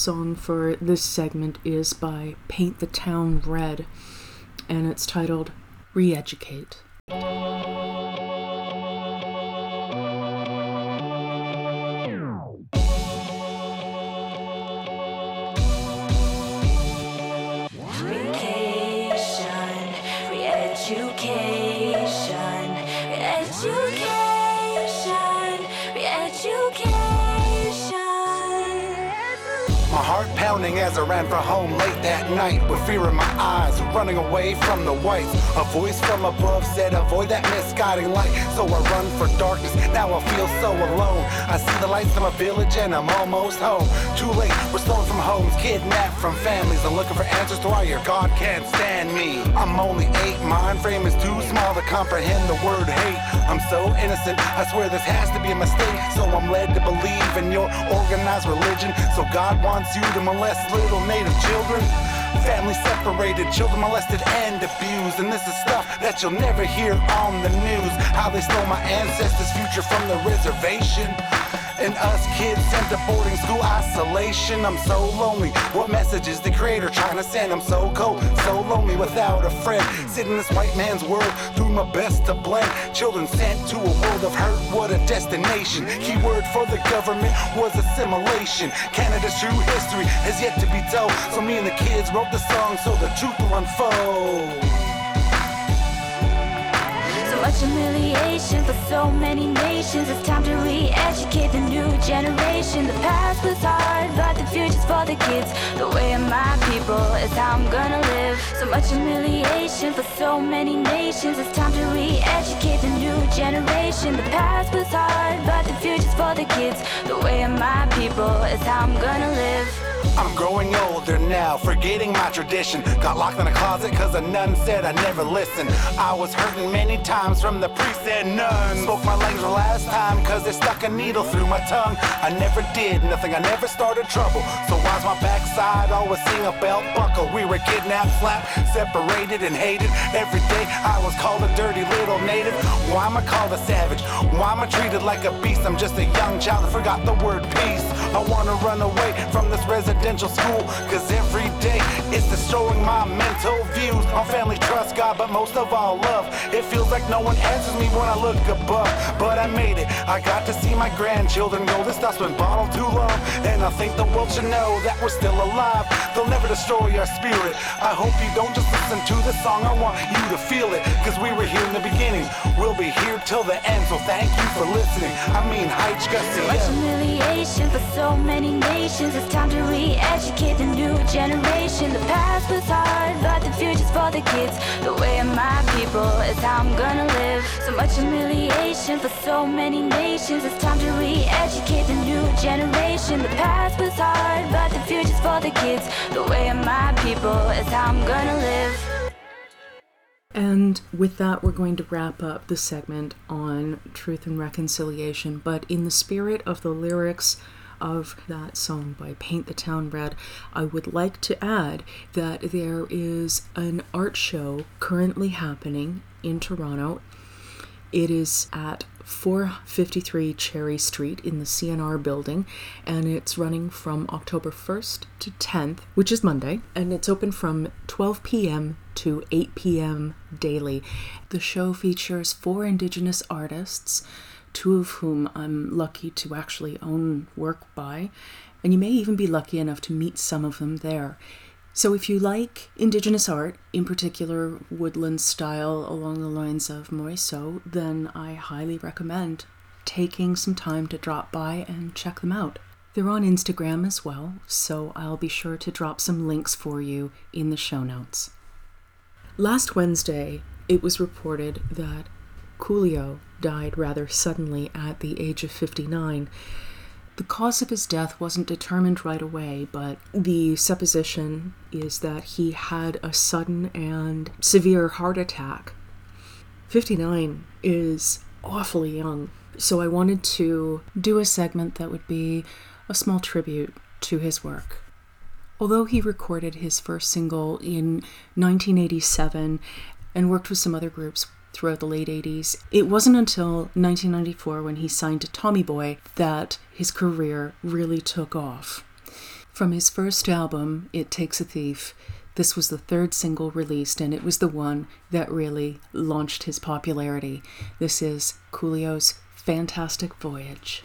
Song for this segment is by Paint the Town Red, and it's titled Re night with fear in my eyes, running away from the whites. A voice from above said, Avoid that misguiding light. So I run for darkness. Now I feel so alone. I see the lights of my village and I'm almost home. Too late, we're stolen from homes, kidnapped from families. I'm looking for answers to why your God can't stand me. I'm only eight, mind frame is too small to comprehend the word hate. I'm so innocent, I swear this has to be a mistake. So I'm led to believe in your organized religion. So God wants you to molest little native children. Family separated, children molested and abused. And this is stuff that you'll never hear on the news. How they stole my ancestors' future from the reservation. And us kids sent to boarding school isolation. I'm so lonely. What message is the creator trying to send? I'm so cold, so lonely without a friend. Sit in this white man's world, do my best to blend. Children sent to a world of hurt, what a destination. Keyword for the government was assimilation. Canada's true history has yet to be told. So me and the kids wrote the song so the truth will unfold. So much humiliation for so many nations. It's time to re-educate the new generation. The past was hard, but the future's for the kids. The way of my people is how I'm gonna live. So much humiliation for so many nations. It's time to re-educate the new generation. The past was hard, but the future's for the kids. The way of my people is how I'm gonna live. I'm growing older now, forgetting my tradition. Got locked in a closet cause a nun said I never listened. I was hurting many times from the priest and nun. Spoke my language the last time cause they stuck a needle through my tongue. I never did nothing, I never started trouble. So why's my backside always seeing a belt buckle? We were kidnapped, slapped, separated, and hated. Every day I was called a dirty little native. Why am I called a savage? Why am I treated like a beast? I'm just a young child that forgot the word peace. I wanna run away from this residential school, cause every day it's destroying my mental views on family, trust God, but most of all love. It feels like no one answers me when I look above, but I made it. I got to see my grandchildren go. This stuff's been bottled too long, and I think the world should know that we're still alive. They'll never destroy our spirit. I hope you don't just listen to the song, I want you to feel it, cause we were here in the beginning. We'll be here till the end, so thank you for listening. I mean, Haichka, So much humiliation for so many nations. It's time to re-educate the new generation. The past was hard, but the future's for the kids. The way of my people is how I'm gonna live. So much humiliation for so many nations. It's time to re-educate the new generation. The past was hard, but the future's for the kids. The way of my people is how I'm gonna live. And with that, we're going to wrap up the segment on truth and reconciliation. But in the spirit of the lyrics of that song by Paint the Town Red, I would like to add that there is an art show currently happening in Toronto. It is at 453 Cherry Street in the CNR building, and it's running from October 1st to 10th, which is Monday, and it's open from 12 p.m. to 8 p.m. daily. The show features four Indigenous artists, two of whom I'm lucky to actually own work by, and you may even be lucky enough to meet some of them there. So, if you like Indigenous art, in particular woodland style along the lines of Morrisseau, then I highly recommend taking some time to drop by and check them out. They're on Instagram as well, so I'll be sure to drop some links for you in the show notes. Last Wednesday, it was reported that Coolio died rather suddenly at the age of 59. The cause of his death wasn't determined right away, but the supposition is that he had a sudden and severe heart attack. 59 is awfully young, so I wanted to do a segment that would be a small tribute to his work. Although he recorded his first single in 1987 and worked with some other groups throughout the late 80s. It wasn't until 1994 when he signed to Tommy Boy that his career really took off. From his first album, It Takes a Thief, this was the third single released, and it was the one that really launched his popularity. This is Coolio's Fantastic Voyage.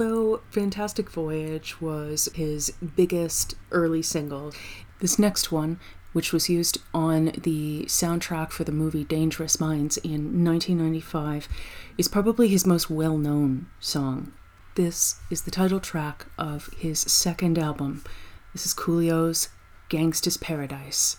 Although Fantastic Voyage was his biggest early single, this next one, which was used on the soundtrack for the movie Dangerous Minds in 1995, is probably his most well known song. This is the title track of his second album. This is Coolio's Gangsta's Paradise.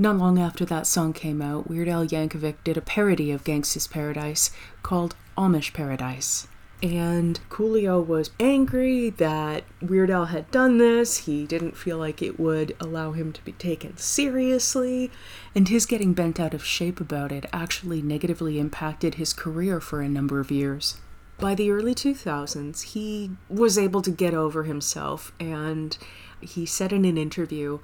Not long after that song came out, Weird Al Yankovic did a parody of Gangsta's Paradise called Amish Paradise. And Coolio was angry that Weird Al had done this. He didn't feel like it would allow him to be taken seriously. And his getting bent out of shape about it actually negatively impacted his career for a number of years. By the early 2000s, he was able to get over himself and he said in an interview,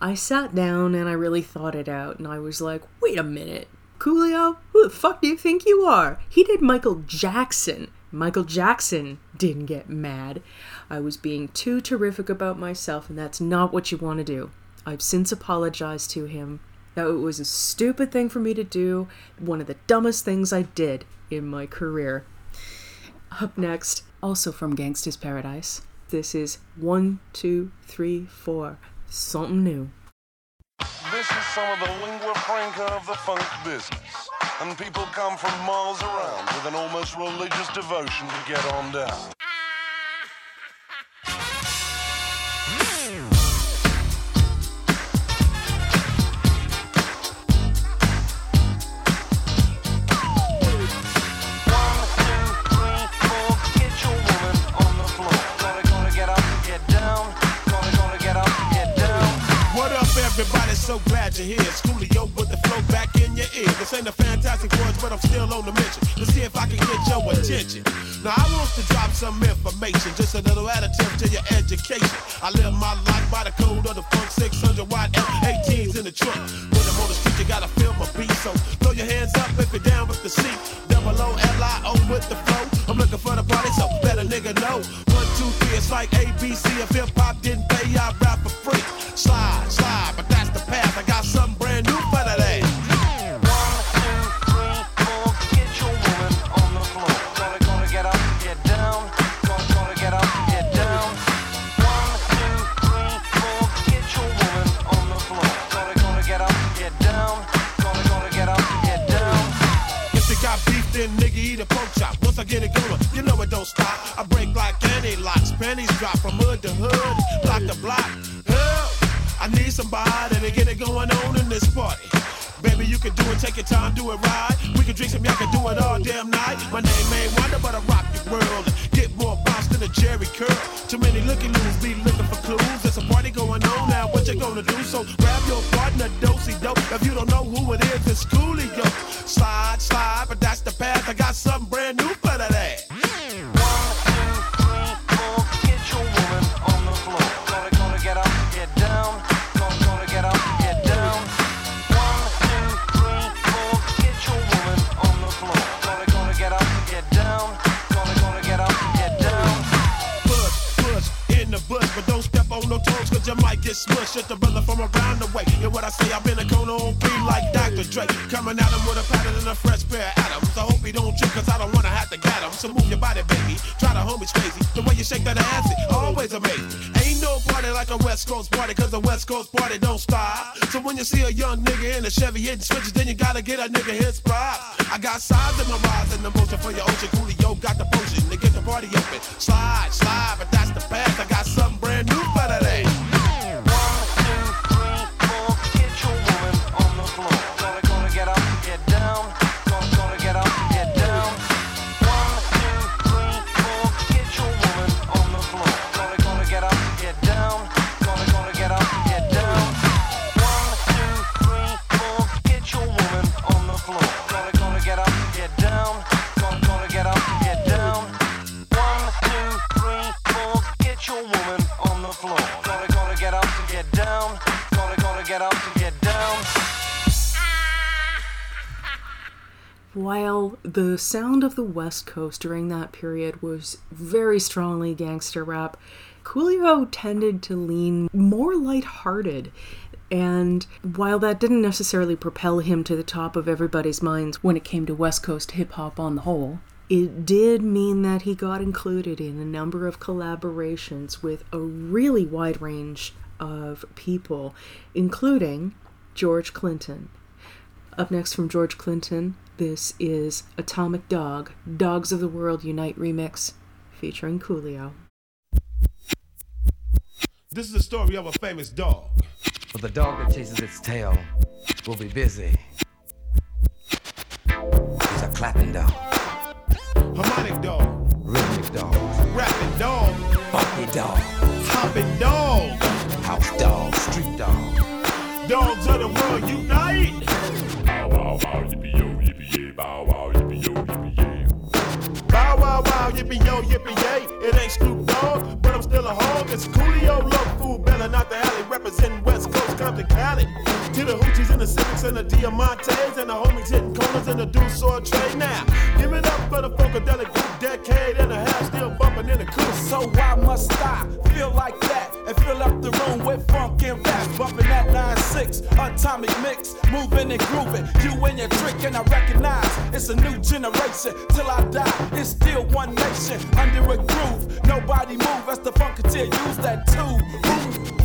I sat down and I really thought it out, and I was like, wait a minute. Coolio, who the fuck do you think you are? He did Michael Jackson. Michael Jackson didn't get mad. I was being too terrific about myself, and that's not what you want to do. I've since apologized to him. That it was a stupid thing for me to do, one of the dumbest things I did in my career. Up next, also from Gangsta's Paradise, this is one, two, three, four. Something new. This is some of the lingua franca of the funk business. And people come from miles around with an almost religious devotion to get on down. Hear. Schoolio with the flow back in your ear. This ain't a fantastic words, but I'm still on the mission. To see if I can get your attention. Now I want to drop some information, just a little additive to your education. I live my life by the code of the funk 600 watt F18s in the trunk. When I'm on the street, you gotta feel my beat. So throw your hands up if you're down with the seat. Double O L I O with the flow. I'm looking for the party, so a nigga know. One, two, three, it's like ABC. If hip hop didn't pay, I rap. Slide, slide, but that's the path. I got something brand new for beef, then nigga eat a pork chop. Once I get it going, you know it don't stop. I break like any locks, pennies drop from hood to hood, block to block. Need somebody to get it going on in this party. Baby, you can do it, take your time, do it right. We can drink some, y'all can do it all damn night. My name ain't Wonder, but I rock your world. Get more bounce than a Jerry curl. Too many looking loos be looking for clues. There's a party going on now, what you gonna do? So grab your partner, dosey dope. If you don't know who it is, it's Coolio. Slide, slide, but that's the path. I got something brand new for that ass. Get smushed. Just a brother from around the way. And what I say, I've been a cone on like Dr. Dre. Coming at him with a pattern and a fresh pair of atoms. I hope he don't trip, cause I don't wanna have to get him. So move your body, baby. Try to homie's crazy. The way you shake that ass, it always amazing. Ain't no party like a West Coast party, cause a West Coast party don't stop. So when you see a young nigga in a Chevy hitting switches, then you gotta get a nigga his spot. I got sides in my rise and emotion for your ocean. Coolio got the potion to get the party open. Slide, slide, but that's the path. I got something brand new for that While the sound of the West Coast during that period was very strongly gangster rap, Coolio tended to lean more lighthearted. And while that didn't necessarily propel him to the top of everybody's minds when it came to West Coast hip hop on the whole, it did mean that he got included in a number of collaborations with a really wide range of people, including George Clinton. Up next from George Clinton, this is Atomic Dog, Dogs of the World Unite remix, featuring Coolio. This is the story of a famous dog. But the dog that chases its tail will be busy. He's a clapping dog, Harmonic dog, rhythmic dog, rapping dog, funky dog, hopping dog, house dog, street dog. dogs of the world unite. Bow wow wow yippee yo yippee yay bow wow wow, yippee yo, yippee yay. It ain't Snoop Dogg, but I'm still a hog. It's Coolio, low food, better not the alley. Representing West Coast, Compton, Cali. To the hoochies and the Civics and the Diamantes and the homies hitting corners and the Deuce or trade now. Give it up for the Funkadelic group, decade and a half, still bumping in the coupe. So why must I feel like that and fill up the room with funk and rap? Bumping that 9-6, atomic mix, moving and grooving. You and your trick, and I recognize it's a new generation. Till I die, it's still one nation under a groove. Nobody move as the funketeer use that too.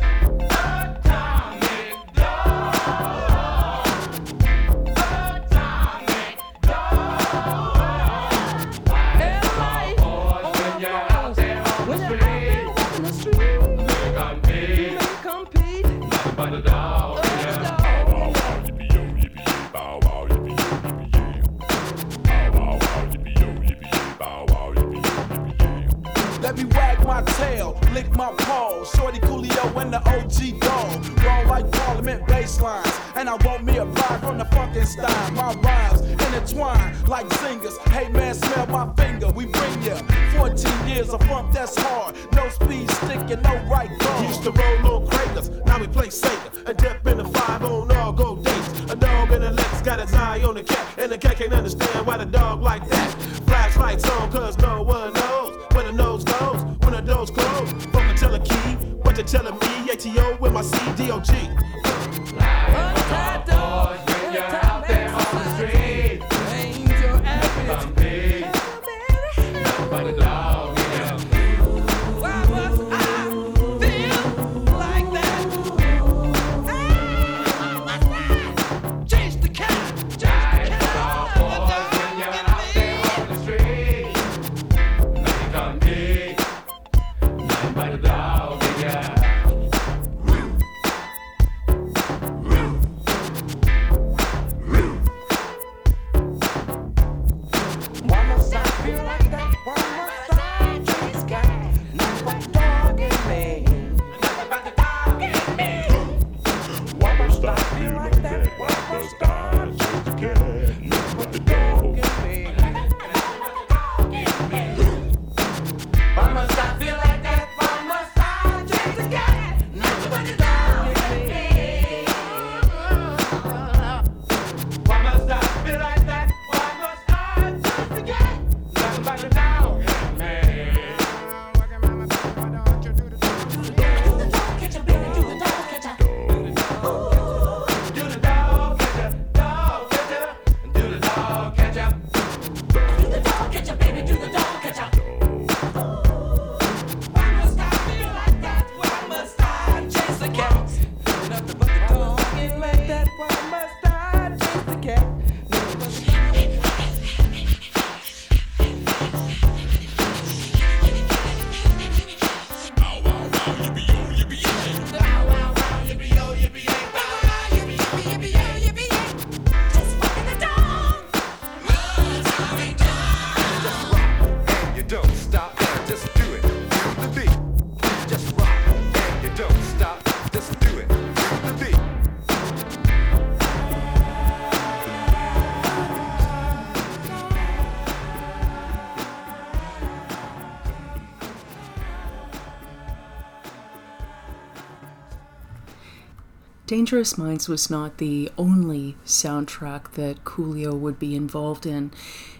Dangerous Minds was not the only soundtrack that Coolio would be involved in.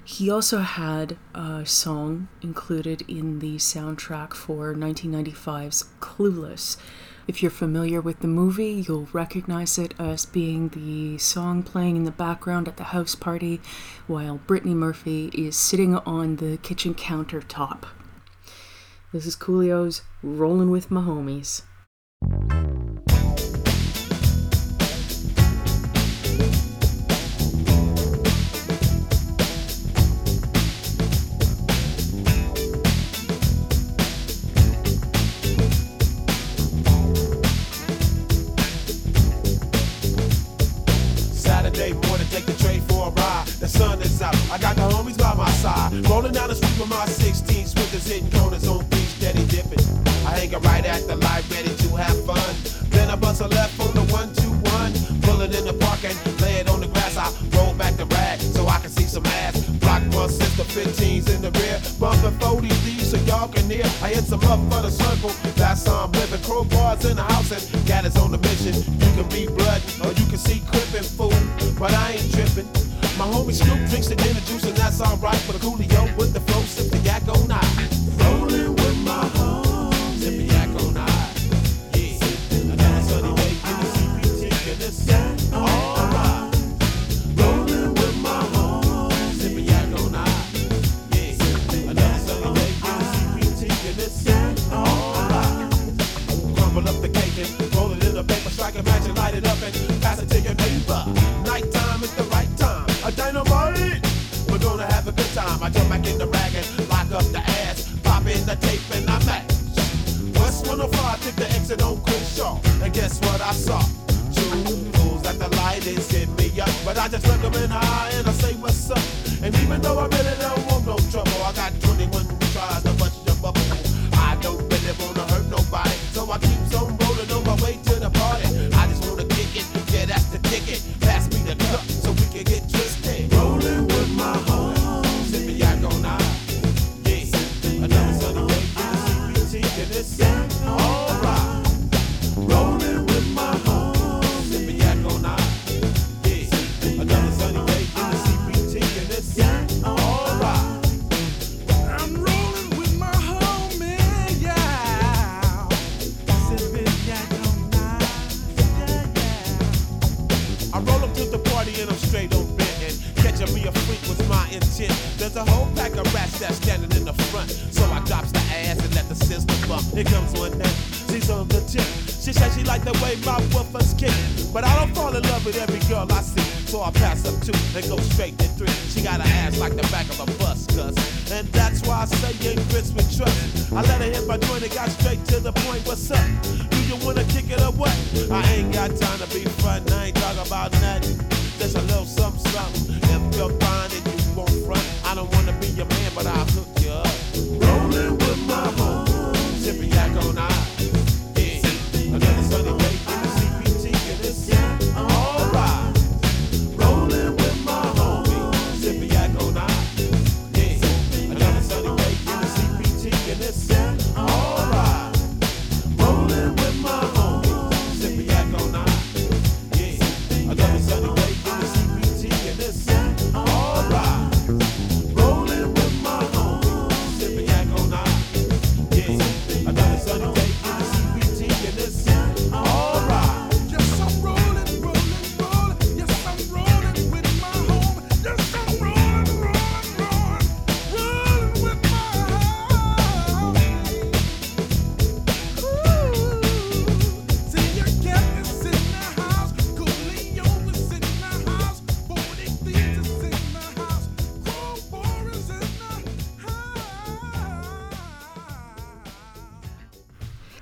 He also had a song included in the soundtrack for 1995's Clueless. If you're familiar with the movie, you'll recognize it as being the song playing in the background at the house party while Brittany Murphy is sitting on the kitchen countertop. This is Coolio's Rollin' with My Homies. Street with my 16 swingers hitting corners on beach, steady dipping. I hang right at the light, ready to have fun. Then I bust a left on the one two one. Pull it in the park and lay it on the grass. I roll back the rag so I can see some ass. Block one sister, 15s in the rear. Bumping 40 these so y'all can hear. I hit some up for the circle. That's how I'm living. Crowbars in the house and got us on the mission. You can be blood or you can see crippin' fool. But I ain't tripping. My homie Snoop drinks the dinner juice and that's alright. For the coolio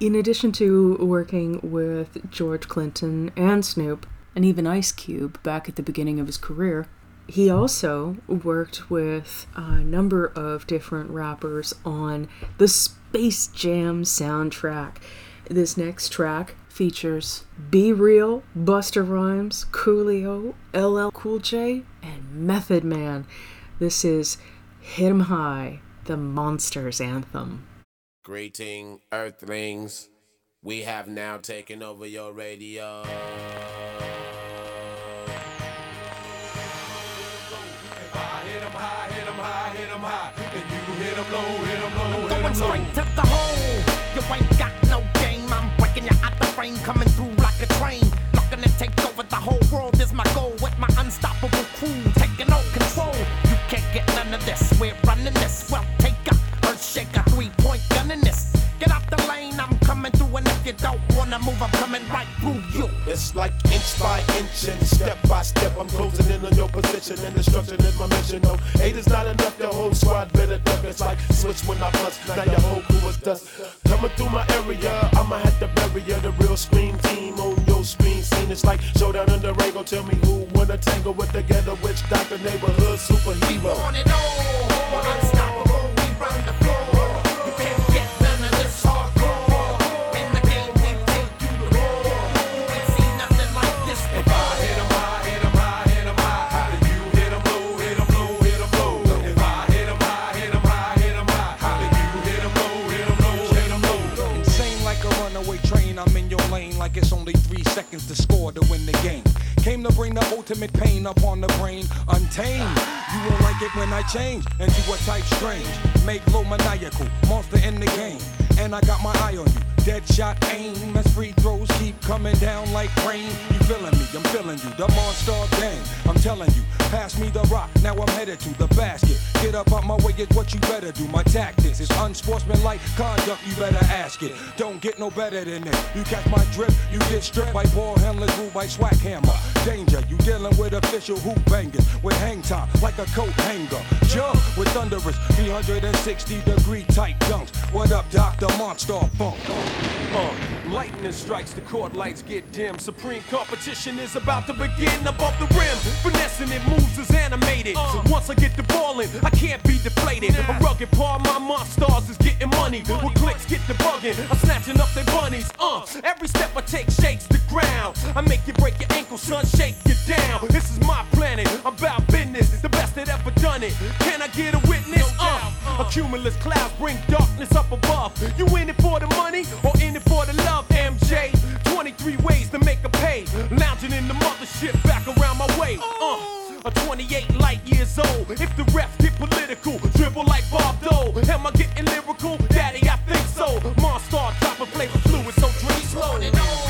In addition to working with George Clinton and Snoop, and even Ice Cube back at the beginning of his career, he also worked with a number of different rappers on the Space Jam soundtrack. This next track features Be Real, Busta Rhymes, Coolio, LL Cool J, and Method Man. This is Hit 'em High, the Monstars anthem. Greeting, Earthlings. We have now taken over your radio. Going straight to the hole. You ain't got no game. I'm breaking you out the frame, coming through like a train. Looking to take over the whole world is my goal. With my unstoppable crew taking all control. You can't get none of this. We're running this. Well, take a earth shaker, three point gun in this. Get out the lane. I'm coming through, and if you don't wanna move, I'm coming right through you. It's like inch by inch and step by step. I'm closing in on your position and destruction is my mission. No, eight is not enough. The whole squad better duck. It's like switch when I bust. Now your whole crew is dust. Coming through my area, I'ma have to bury ya. The real scream team on your screen scene. It's like showdown in the Rango. Tell me who wanna tangle with the ghetto witch doctor neighborhood superhero. On and on. Unstoppable. Like. It's only three seconds to score to win the game. Came to bring the ultimate pain upon the brain, untamed. You won't like it when I change into a type strange. Make low maniacal, monster in the game. And I got my eye on you. Dead shot aim as free throws keep coming down like rain. You feeling me? I'm feeling you. The monster gang. I'm telling you. Pass me the rock. Now I'm headed to the basket. Get up out my way is what you better do. My tactics is unsportsmanlike conduct. You better ask it. Don't get no better than this. You catch my drip. You get stripped by ball handlers, ruled by swag hammer. Danger. You dealing with official hoop bangers with hang time like a coat hanger. Jump with thunderous 360 degree tight dunks. What up, Dr. Monster Funk? Uh, lightning strikes, the court lights get dim. Supreme competition is about to begin above the rim. Finessing it moves is animated. Once I get the ball in, I can't be deflated. A rugged part, my monsters is getting money. With clicks get the bugging, I'm snatching up their bunnies. Uh, every step I take shakes the ground. I make you break your ankle, son, shake you down. This is my planet, I'm about business, the best that ever done it. Can I get a witness? Uh, a cumulus clouds bring darkness up above. You in it for the money or in it for the love, MJ? 23 ways to make a pay. Lounging in the mothership back around my way. Uh, a 28 light years old. If the refs get political, dribble like Bob Dole. Am I getting lyrical? Daddy, I think so. Monster, drop a flavor fluid, so drink slow.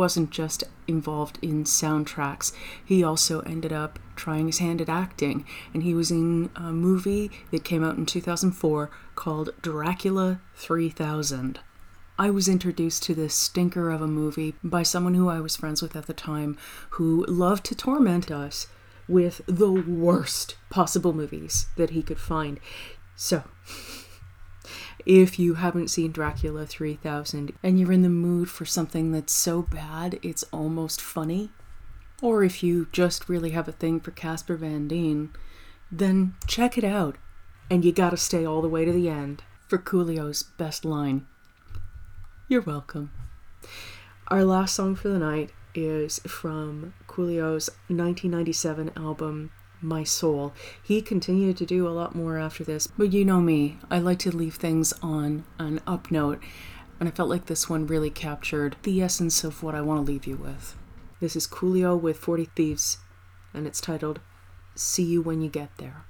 Wasn't just involved in soundtracks, he also ended up trying his hand at acting, and he was in a movie that came out in 2004 called Dracula 3000. I was introduced to this stinker of a movie by someone who I was friends with at the time who loved to torment us with the worst possible movies that he could find. So, if you haven't seen Dracula 3000 and you're in the mood for something that's so bad it's almost funny, or if you just really have a thing for Casper Van Dien, then check it out. And you gotta stay all the way to the end for Coolio's best line. You're welcome. Our last song for the night is from Coolio's 1997 album my soul. He continued to do a lot more after this, but you know me, I like to leave things on an up note, and I felt like this one really captured the essence of what I want to leave you with. This is Coolio with 40 Thevz, and it's titled See You When You Get There.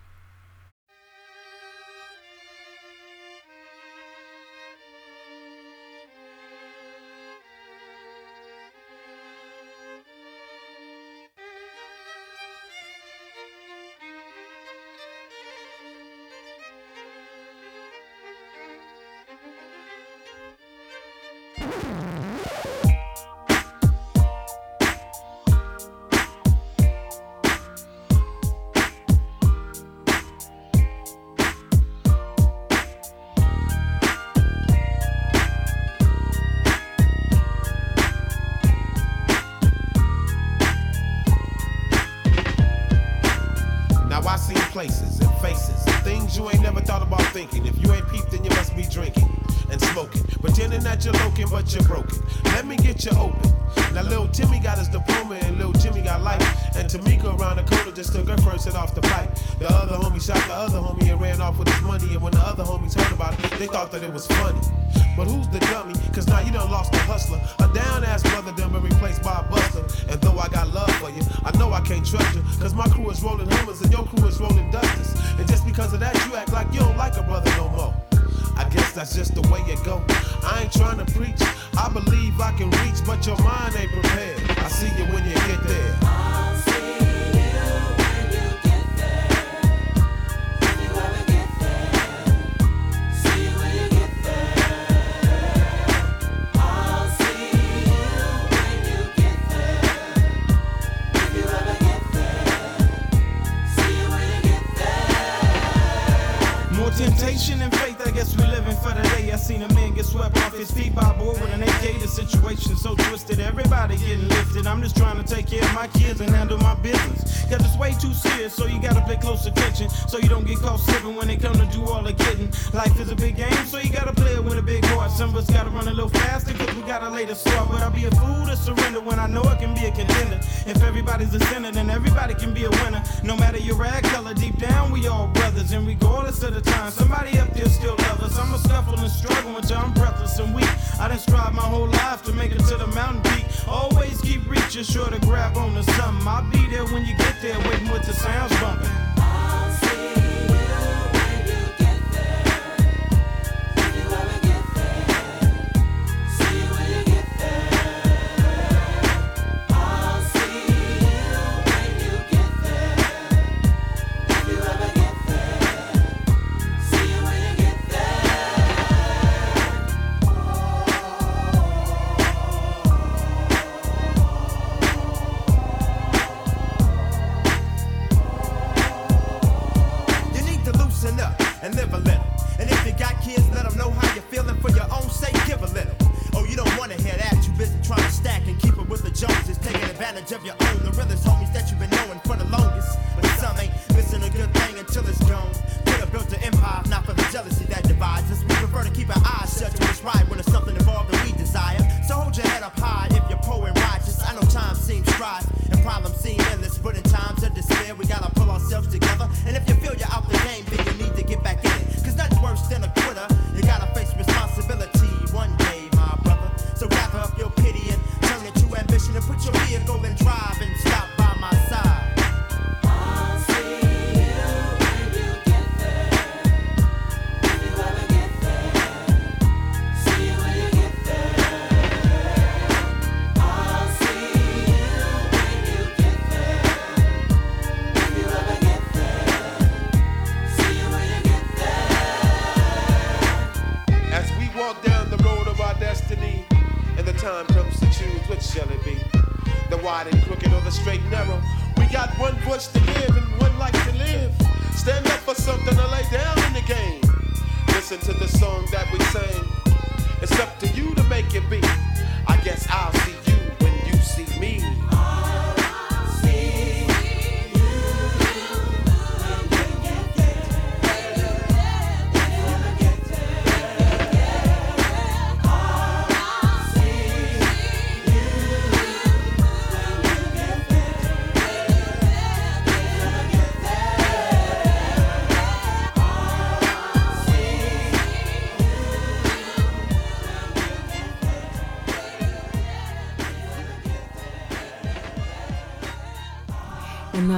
It, they lifted. I'm just trying to take care of my kids and handle my business. Cause it's way too serious, so you gotta pay close attention. So you don't get caught slipping when they come to do all the getting. Life is a big game, so you gotta play it with a big heart. Some of us gotta run a little faster, cause we gotta lay the start. But I'll be a fool to surrender when I know I can be a contender. If everybody's a sinner, then everybody can be a winner. No matter your rag color, deep down we all brothers. And regardless of the time, somebody up there still love us. I'ma scuffle and struggle until I'm breathless and weak. I done strive my whole life to make it to the mountain peak. Always keep reaching, sure to grab on to something. I'll be there when you get there, waiting with the sounds bumping.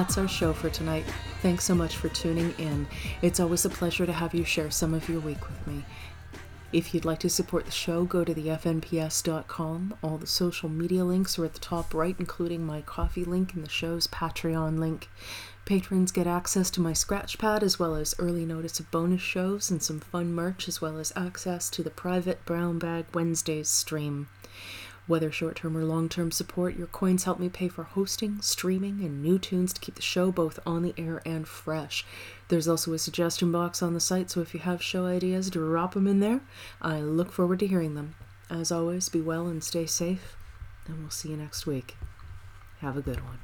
That's our show for tonight. Thanks so much for tuning in. It's always a pleasure to have you share some of your week with me. If you'd like to support the show, go to the fnps.com. All the social media links are at the top right, including my coffee link and the show's Patreon link. Patrons get access to my scratch pad as well as early notice of bonus shows and some fun merch as well as access to the private Brown Bag Wednesdays stream. Whether short term or long term support, your coins help me pay for hosting, streaming, and new tunes to keep the show both on the air and fresh. There's also a suggestion box on the site, so if you have show ideas, drop them in there. I look forward to hearing them. As always, be well and stay safe, and we'll see you next week. Have a good one.